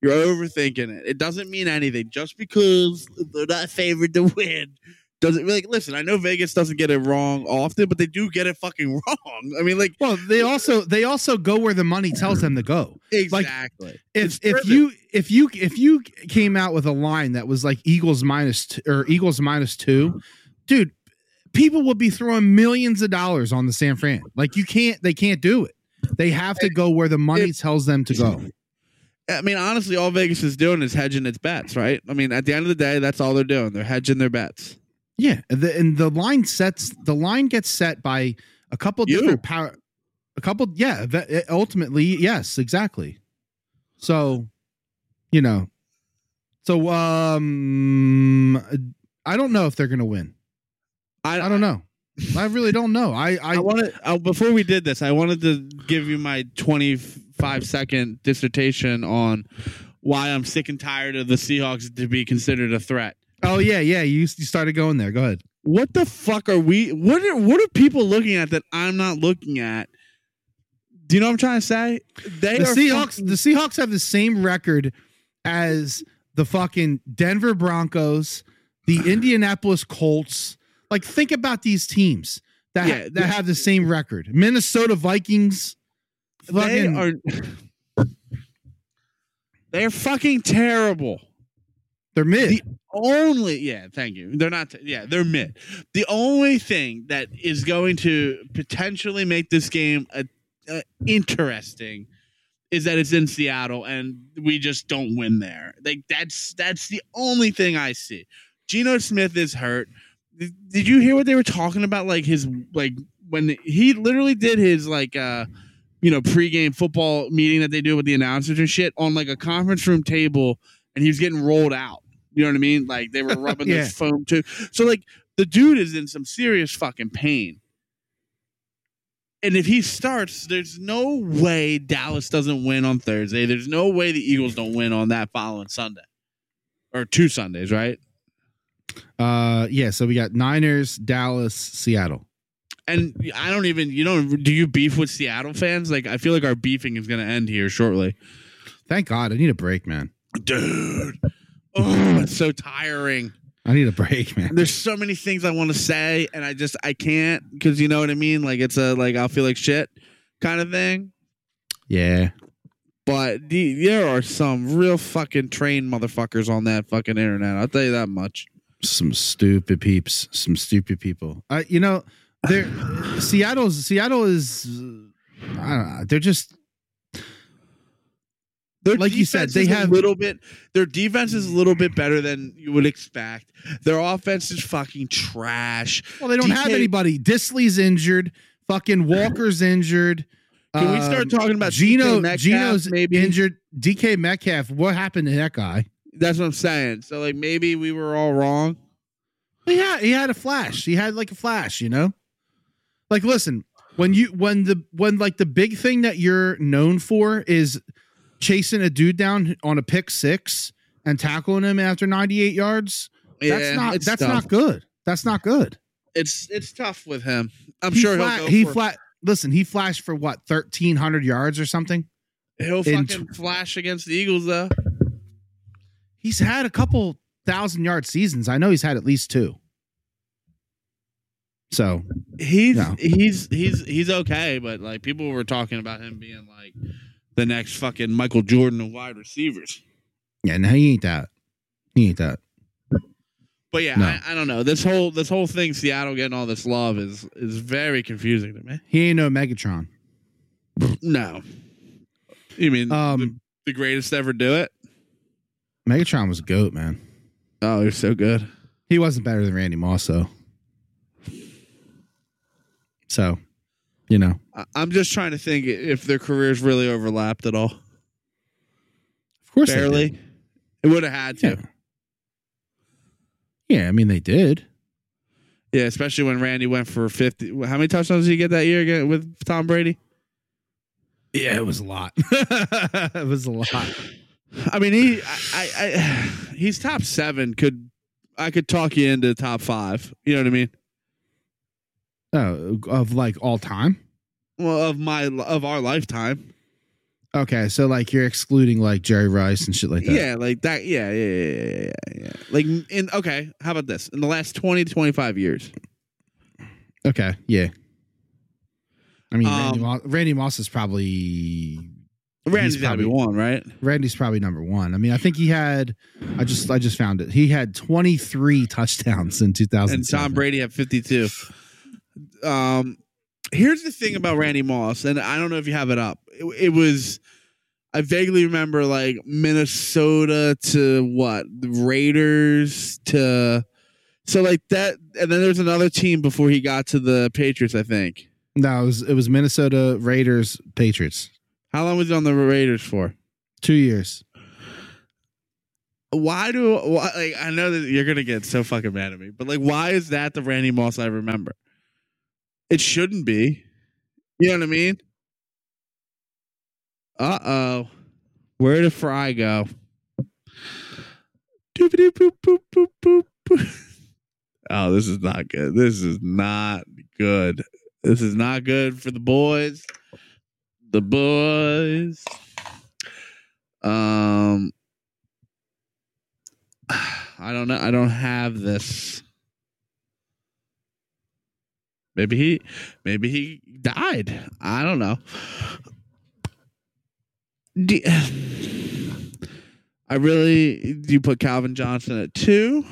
You're overthinking it. It doesn't mean anything. Just because they're not favored to [laughs] win doesn't like. Listen, I know Vegas doesn't get it wrong often, but they do get it fucking [laughs] wrong. I mean, like Well, they also they also go where the money tells them to go. exactly. If if you if you if you came out with a line that was like Eagles minus t- or Eagles minus two, dude, people would be throwing millions of dollars on the San Fran. Like you can't they can't do it. They have to go where the money tells them to go. I mean, honestly, all Vegas is doing is hedging its bets, right? I mean, at the end of the day, that's all they're doing. They're hedging their bets. Yeah, and the, and the line sets the line gets set by a couple You. different power, a couple. Yeah, that- ultimately, yes, exactly. So, you know, so um, I don't know if they're gonna win. I, I don't know. I really don't know. I I, I wanted uh, before we did this, I wanted to give you my 25 second dissertation on why I'm sick and tired of the Seahawks to be considered a threat. Oh yeah yeah you you started going there. Go ahead. What the fuck are we? What are what are people looking at that I'm not looking at? Do you know what I'm trying to say? They The are Seahawks fucking- the Seahawks have the same record as the fucking Denver Broncos, the [sighs] Indianapolis Colts. Like think about these teams that Yeah, that have the same record. Minnesota Vikings. They are. [laughs] They're fucking terrible. They're mid. The only yeah, thank you. They're not yeah, they're mid. The only thing that is going to potentially make this game a, a interesting is that it's in Seattle and we just don't win there. Like that's that's the only thing I see. Geno Smith is hurt. Did, did you hear what they were talking about? Like his like when he literally did his like uh you know pregame football meeting that they do with the announcers and shit on like a conference room table, and he was getting rolled out. You know what I mean? Like they were [laughs] rubbing Yeah. this foam too. So like the dude is in some serious fucking pain. And if he starts, there's no way Dallas doesn't win on Thursday. There's no way the Eagles don't win on that following Sunday. Or two Sundays, right? Uh, yeah. So we got Niners, Dallas, Seattle. And I don't even you don't do you beef with Seattle fans? Like I feel like our beefing is gonna end here shortly. Thank God. I need a break, man. Dude. [laughs] Oh, [laughs] it's so tiring. I need a break, man. There's so many things I want to say, and I just I can't because you know what I mean. Like it's a like I'll feel like shit kind of thing. Yeah. But the, there are some real fucking trained motherfuckers on that fucking internet. I'll tell you that much. Some stupid peeps. Some stupid people. Uh, you know, they're Seattle's Seattle is. I don't know. They're just Their Like you said, they have- a little bit. Their defense is a little bit better than you would expect. Their offense is fucking trash. well. They don't have anybody. Dissly's injured. Fucking [sighs] Walker's injured. Can we start Um, talking about Geno? DK Metcalf, Geno's maybe? injured. DK Metcalf. What happened to that guy? That's what I'm saying. So like maybe we were all wrong. He he had a flash. He had like a flash, you know? Like listen, when you when the when like the big thing that you're known for is chasing a dude down on a pick six and tackling him after 98 yards, that's Yeah, not that's tough. not good. That's not good. It's it's tough with him. I'm he sure flat, he'll go he for, flat listen, he flashed for what, 1300 yards or something? he'll in fucking flash against the Eagles though. He's had a couple thousand yard seasons. I know he's had at least two. So He's No. he's he's he's okay, but like people were talking about him being like the next fucking Michael Jordan of wide receivers. yeah, no, he ain't that. He ain't that. But yeah, No. I, I don't know. This whole this whole thing, Seattle getting all this love is is very confusing to me. He ain't no Megatron. No, you mean the, Um the greatest ever do it? Megatron was a goat, man. Oh, he was so good. He wasn't better than Randy Moss, though. So, you know, I'm just trying to think if their careers really overlapped at all. of course, Barely. It would have had to. Yeah. yeah, I mean, they did. Yeah, especially when Randy went for 50. How many touchdowns did he get that year with Tom Brady? Yeah, it was a lot. [laughs] it was a lot. I mean, he, I, I, I, [sighs] he's top seven. Could I could talk you into top five? You know what I mean? Oh, of like all time. Well, of my of our lifetime. Okay, so like you're excluding like Jerry Rice and shit like that. Yeah, like that. Yeah, yeah, yeah, yeah, yeah. Like in okay, how about this? In the last 20 to 25 years. Okay. Yeah. I mean, Randy, Um, Moss, Randy Moss is probably Randy's got to be probably- one, right? Randy's probably number one. I mean, I think he had. I just I just found it. He had 23 touchdowns in 2000. and Tom Brady had 52. Um, here's the thing about Randy Moss, and I don't know if you have it up. It, it was, I vaguely remember like Minnesota to what the Raiders to, so like that, and then there's another team before he got to the Patriots. I think. No, it was it was Minnesota Raiders Patriots. How long was he on the Raiders for? Two years. Why do why, like I know that you're gonna get so fucking mad at me, but like why is that the Randy Moss I remember? It shouldn't be. You know what I mean? Uh oh. Where did Fry go? [laughs] Oh, this is not good. This is not good. This is not good for the boys. The boys. Um [sighs] I don't know. I don't have this. Maybe he, maybe he died. I don't know. Do- [sighs] I really do you put Calvin Johnson at two.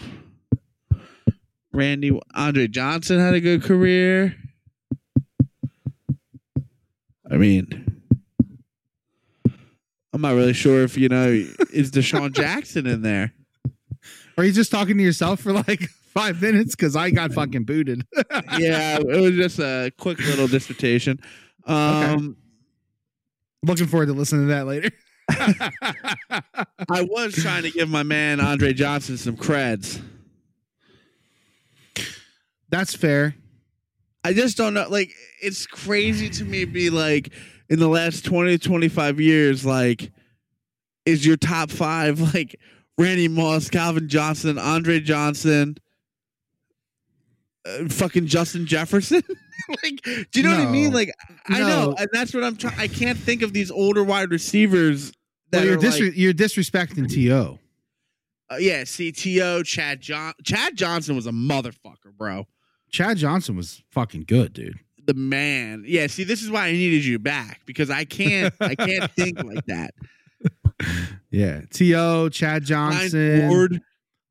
Randy Andre Johnson had a good career. I mean, I'm not really sure if you know is DeSean [laughs] Jackson in there. Are you just talking to yourself for like five minutes? Because I got fucking booted. [laughs] yeah, it was just a quick little dissertation. Um, Looking forward to listening to that later. I [laughs] was trying to give my man Andre Johnson some creds. That's fair. I just don't know. Like, it's crazy to me be like, in the last 20, to 25 years, like, is your top five [laughs] like Randy Moss, Calvin Johnson, Andre Johnson, uh, fucking Justin Jefferson? [laughs] like, do you know what I mean? Like, I No. know, and that's what I'm trying. I can't think of these older wide receivers. That Well, you're, are dis- like, you're disrespecting To. uh, yeah, CTO, Chad John, Chad Johnson was a motherfucker, bro. Chad Johnson was fucking good, dude. the man. Yeah, see, this is why I needed you back because I can't, I can't think [laughs] like that. Yeah, To Chad Johnson, Ward,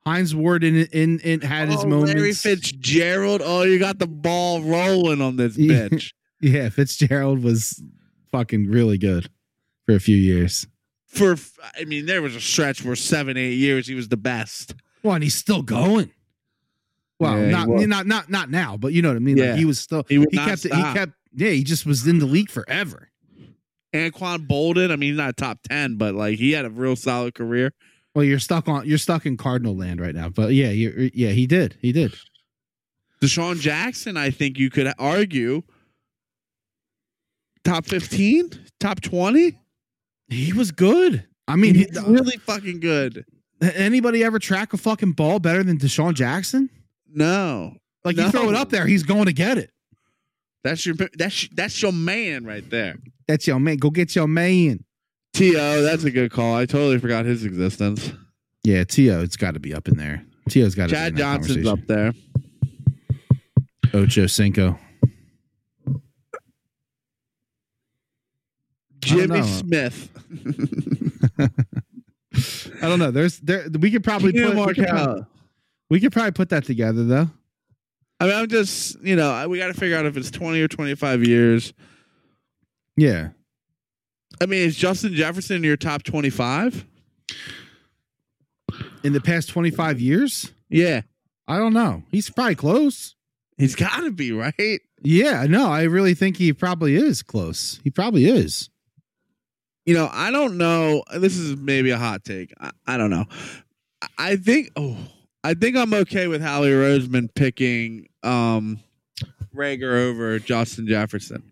Hines Ward in in, in had his oh, moments. Larry Fitzgerald. Oh, you got the ball rolling on this bitch. [laughs] Yeah, Fitzgerald was fucking really good for a few years. For, I mean, there was a stretch where seven, eight years he was the best. Well, and he's still going. Well, Yeah, not not not not now, but you know what I mean. Yeah. Like he was still He he kept he kept yeah he just was in the league forever. Anquan Boldin. I mean, he's not top ten, but like he had a real solid career. Well, you're stuck on you're stuck in Cardinal land right now, but yeah, yeah he did he did. DeSean Jackson, I think you could argue top fifteen, top twenty. He was good. I mean, He's he- really fucking good. anybody ever track a fucking ball better than DeSean Jackson? No, Like you throw it up there, he's going to get it. That's your that's that's your man right there. That's your man. Go get your man. To that's a good call. I totally forgot his existence. Yeah, To, it's got to be up in there. To's got to Chad Johnson's up there. Ocho Cinco. Jimmy. Smith. [laughs] I don't know. There's there. We could probably put. We could, we could probably put that together though. I mean, I'm just you know I- we got to figure out if it's 20 or 25 years. Yeah. I mean, is Justin Jefferson in your top 25? In the past 25 years, Yeah, I don't know. He's probably close. he's got to be right. Yeah. No, I really think he probably is close. He probably is. You know, I don't know. This is maybe a hot take. I, I don't know. I- think. Oh, I think I'm okay with Howie Roseman picking um Reagor over Justin Jefferson.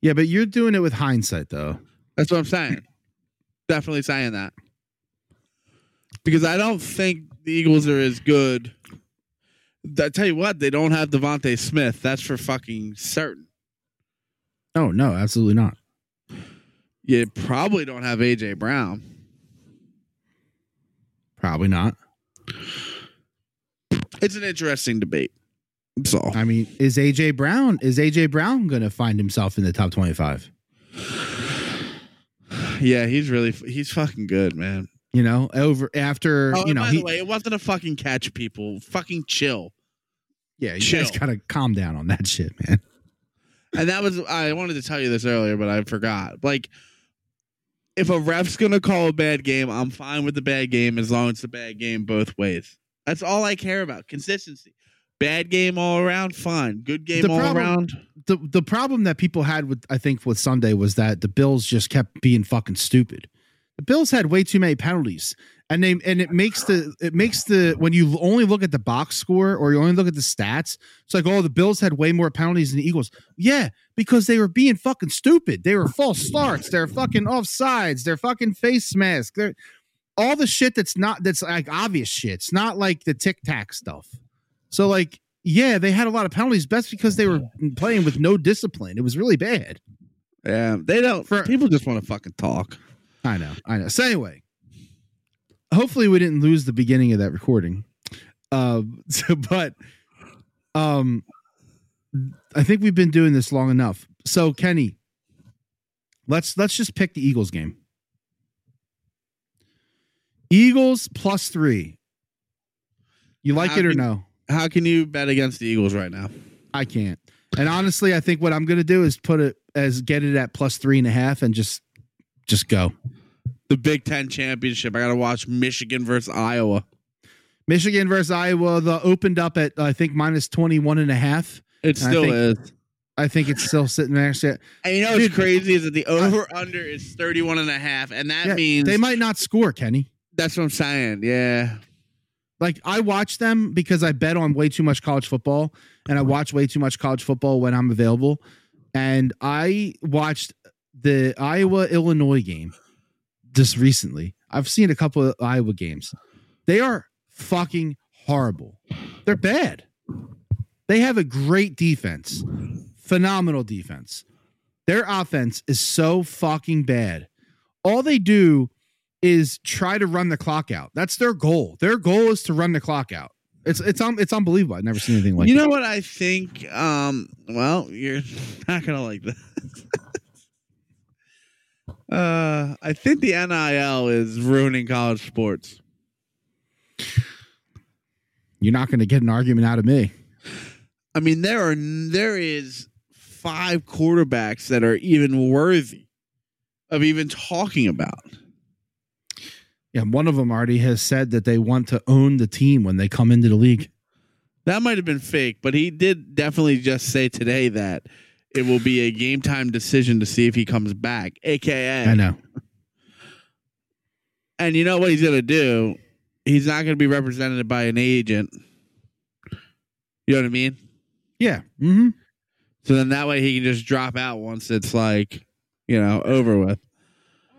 Yeah, but you're doing it with hindsight though. That's what I'm saying. Definitely saying that. Because I don't think the Eagles are as good. I tell you what, they don't have DeVonta Smith. That's for fucking certain. Oh no, absolutely not. You probably don't have AJ Brown. Probably not. It's an interesting debate. So. I mean, is AJ Brown is AJ Brown going to find himself in the top 25? Yeah, he's really he's fucking good, man. You know, over after Oh, you know, by he, the way, it wasn't a fucking catch, people. Fucking chill. yeah, you chill. guys got to calm down on that shit, man. And that was I wanted to tell you this earlier, but I forgot. Like if a ref's gonna call a bad game, I'm fine with the bad game as long as it's a bad game both ways. That's all I care about. Consistency. Bad game all around, fine. Good game The all problem- around. the the problem that people had with I think with Sunday was that the Bills just kept being fucking stupid. The Bills had way too many penalties, and they and it makes the it makes the when you only look at the box score or you only look at the stats, it's like oh the Bills had way more penalties than the Eagles. Yeah, because they were being fucking stupid. They were false starts. They're fucking offsides. They're fucking face masks. They're all the shit that's not that's like obvious shit. It's not like the tic tac stuff. So like yeah, they had a lot of penalties. That's because they were playing with no discipline. It was really bad. Yeah. They don't For- people just want to fucking talk. I know, I know. So anyway, hopefully we didn't lose the beginning of that recording. Uh, [laughs] so, but um, I think we've been doing this long enough. So Kenny, let's let's just pick the Eagles game. Eagles plus three. You like How it or can- no? How can you bet against the Eagles right now? I can't. And honestly, I think what I'm gonna do is put it as get it at plus three and a half and just just go. The Big Ten championship. I got to watch Michigan versus Iowa. Michigan versus Iowa, the opened up at I think minus 21 and a half. It I still think- is. I think it's still sitting there. And you know what's Dude, crazy is that the over under is 31 and a half. And that Yeah, means they might not score, Kenny. that's what I'm saying. Yeah. Like I watch them because I bet on way too much college football and I watch way too much college football when I'm available. And I watched the Iowa Illinois game just recently. I've seen a couple of Iowa games. They are fucking horrible. They're bad. They have a great defense. Phenomenal defense. Their offense is so fucking bad. All they do is try to run the clock out. That's their goal. Their goal is to run the clock out. It's it's um, it's unbelievable. I've never seen anything like that. you know what I think? Um, well, you're [laughs] not gonna like this. [laughs] uh, I think the NIL is ruining college sports. You're not going to get an argument out of me. I mean, there are there is five quarterbacks that are even worthy of even talking about. Yeah, one of them already has said that they want to own the team when they come into the league. That might have been fake, but he did definitely just say today that it will be a game time decision to see if he comes back, aka I know. And you know what he's going to do? He's not going to be represented by an agent. You know what I mean? Yeah. Mm-hmm. So then that way he can just drop out once it's like, you know, over with.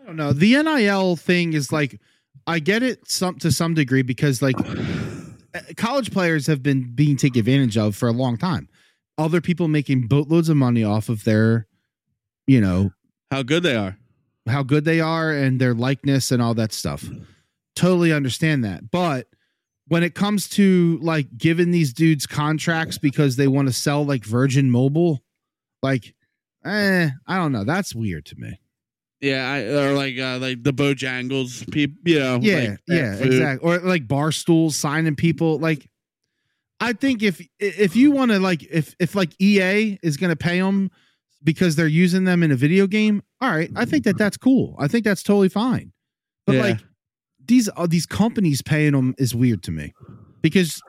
I don't know. The NIL thing is like, I get it some to some degree because like uh, college players have been being taken advantage of for a long time. Other people making boatloads of money off of their, you know, How good they are. how good they are and their likeness and all that stuff. Totally understand that. But when it comes to like giving these dudes contracts because they want to sell like Virgin Mobile, like, eh, I don't know. That's weird to me. Yeah, I, or like uh, like the Bojangles people, you know. Yeah, like yeah, food. exactly. Or like bar stools signing people. Like, I think if if you want to like if if like EA is going to pay them because they're using them in a video game, all right, I think that that's cool. I think that's totally fine. But Yeah. like these uh, these companies paying them is weird to me because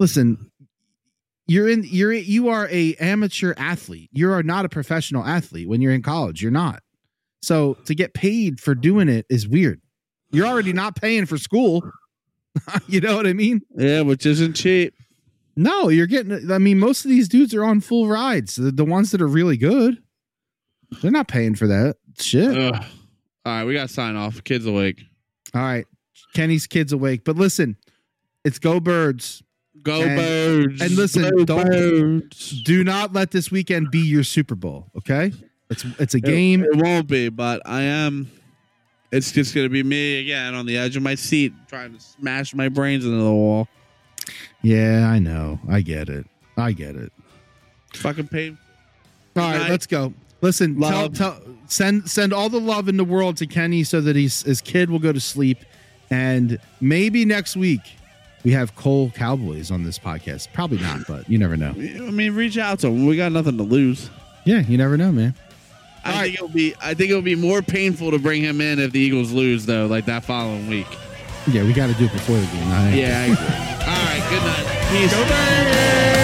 listen, you're in you're you are a amateur athlete. You are not a professional athlete when you're in college. You're not. So to get paid for doing it is weird. You're already not paying for school. [laughs] you know what I mean? Yeah, which isn't cheap. No, you're getting. I mean, most of these dudes are on full rides. The, the ones that are really good, they're not paying for that shit. Ugh. All right, we got to sign off. Kids awake. All right, Kenny's kids awake, but listen, it's go birds. Go And- birds. and listen, Go don't- birds. Do not let this weekend be your Super Bowl. Okay, it's it's a game. It, it won't be, but I am. It's just gonna be me again on the edge of my seat, trying to smash my brains into the wall. Yeah, I know. I get it. I get it. Fucking pain. All right, Night. let's go. Listen, tell, tell, send send all the love in the world to Kenny so that he's, his kid will go to sleep, and maybe next week we have Cole Cowboys on this podcast. Probably not, but you never know. I mean, reach out to him. We got nothing to lose. Yeah, you never know, man. I All think it'll be. I think it'll be more painful to bring him in if the Eagles lose, though, like that following week. Yeah, we got to do it before the game. I- Yeah, I agree. All right. Good night. Peace.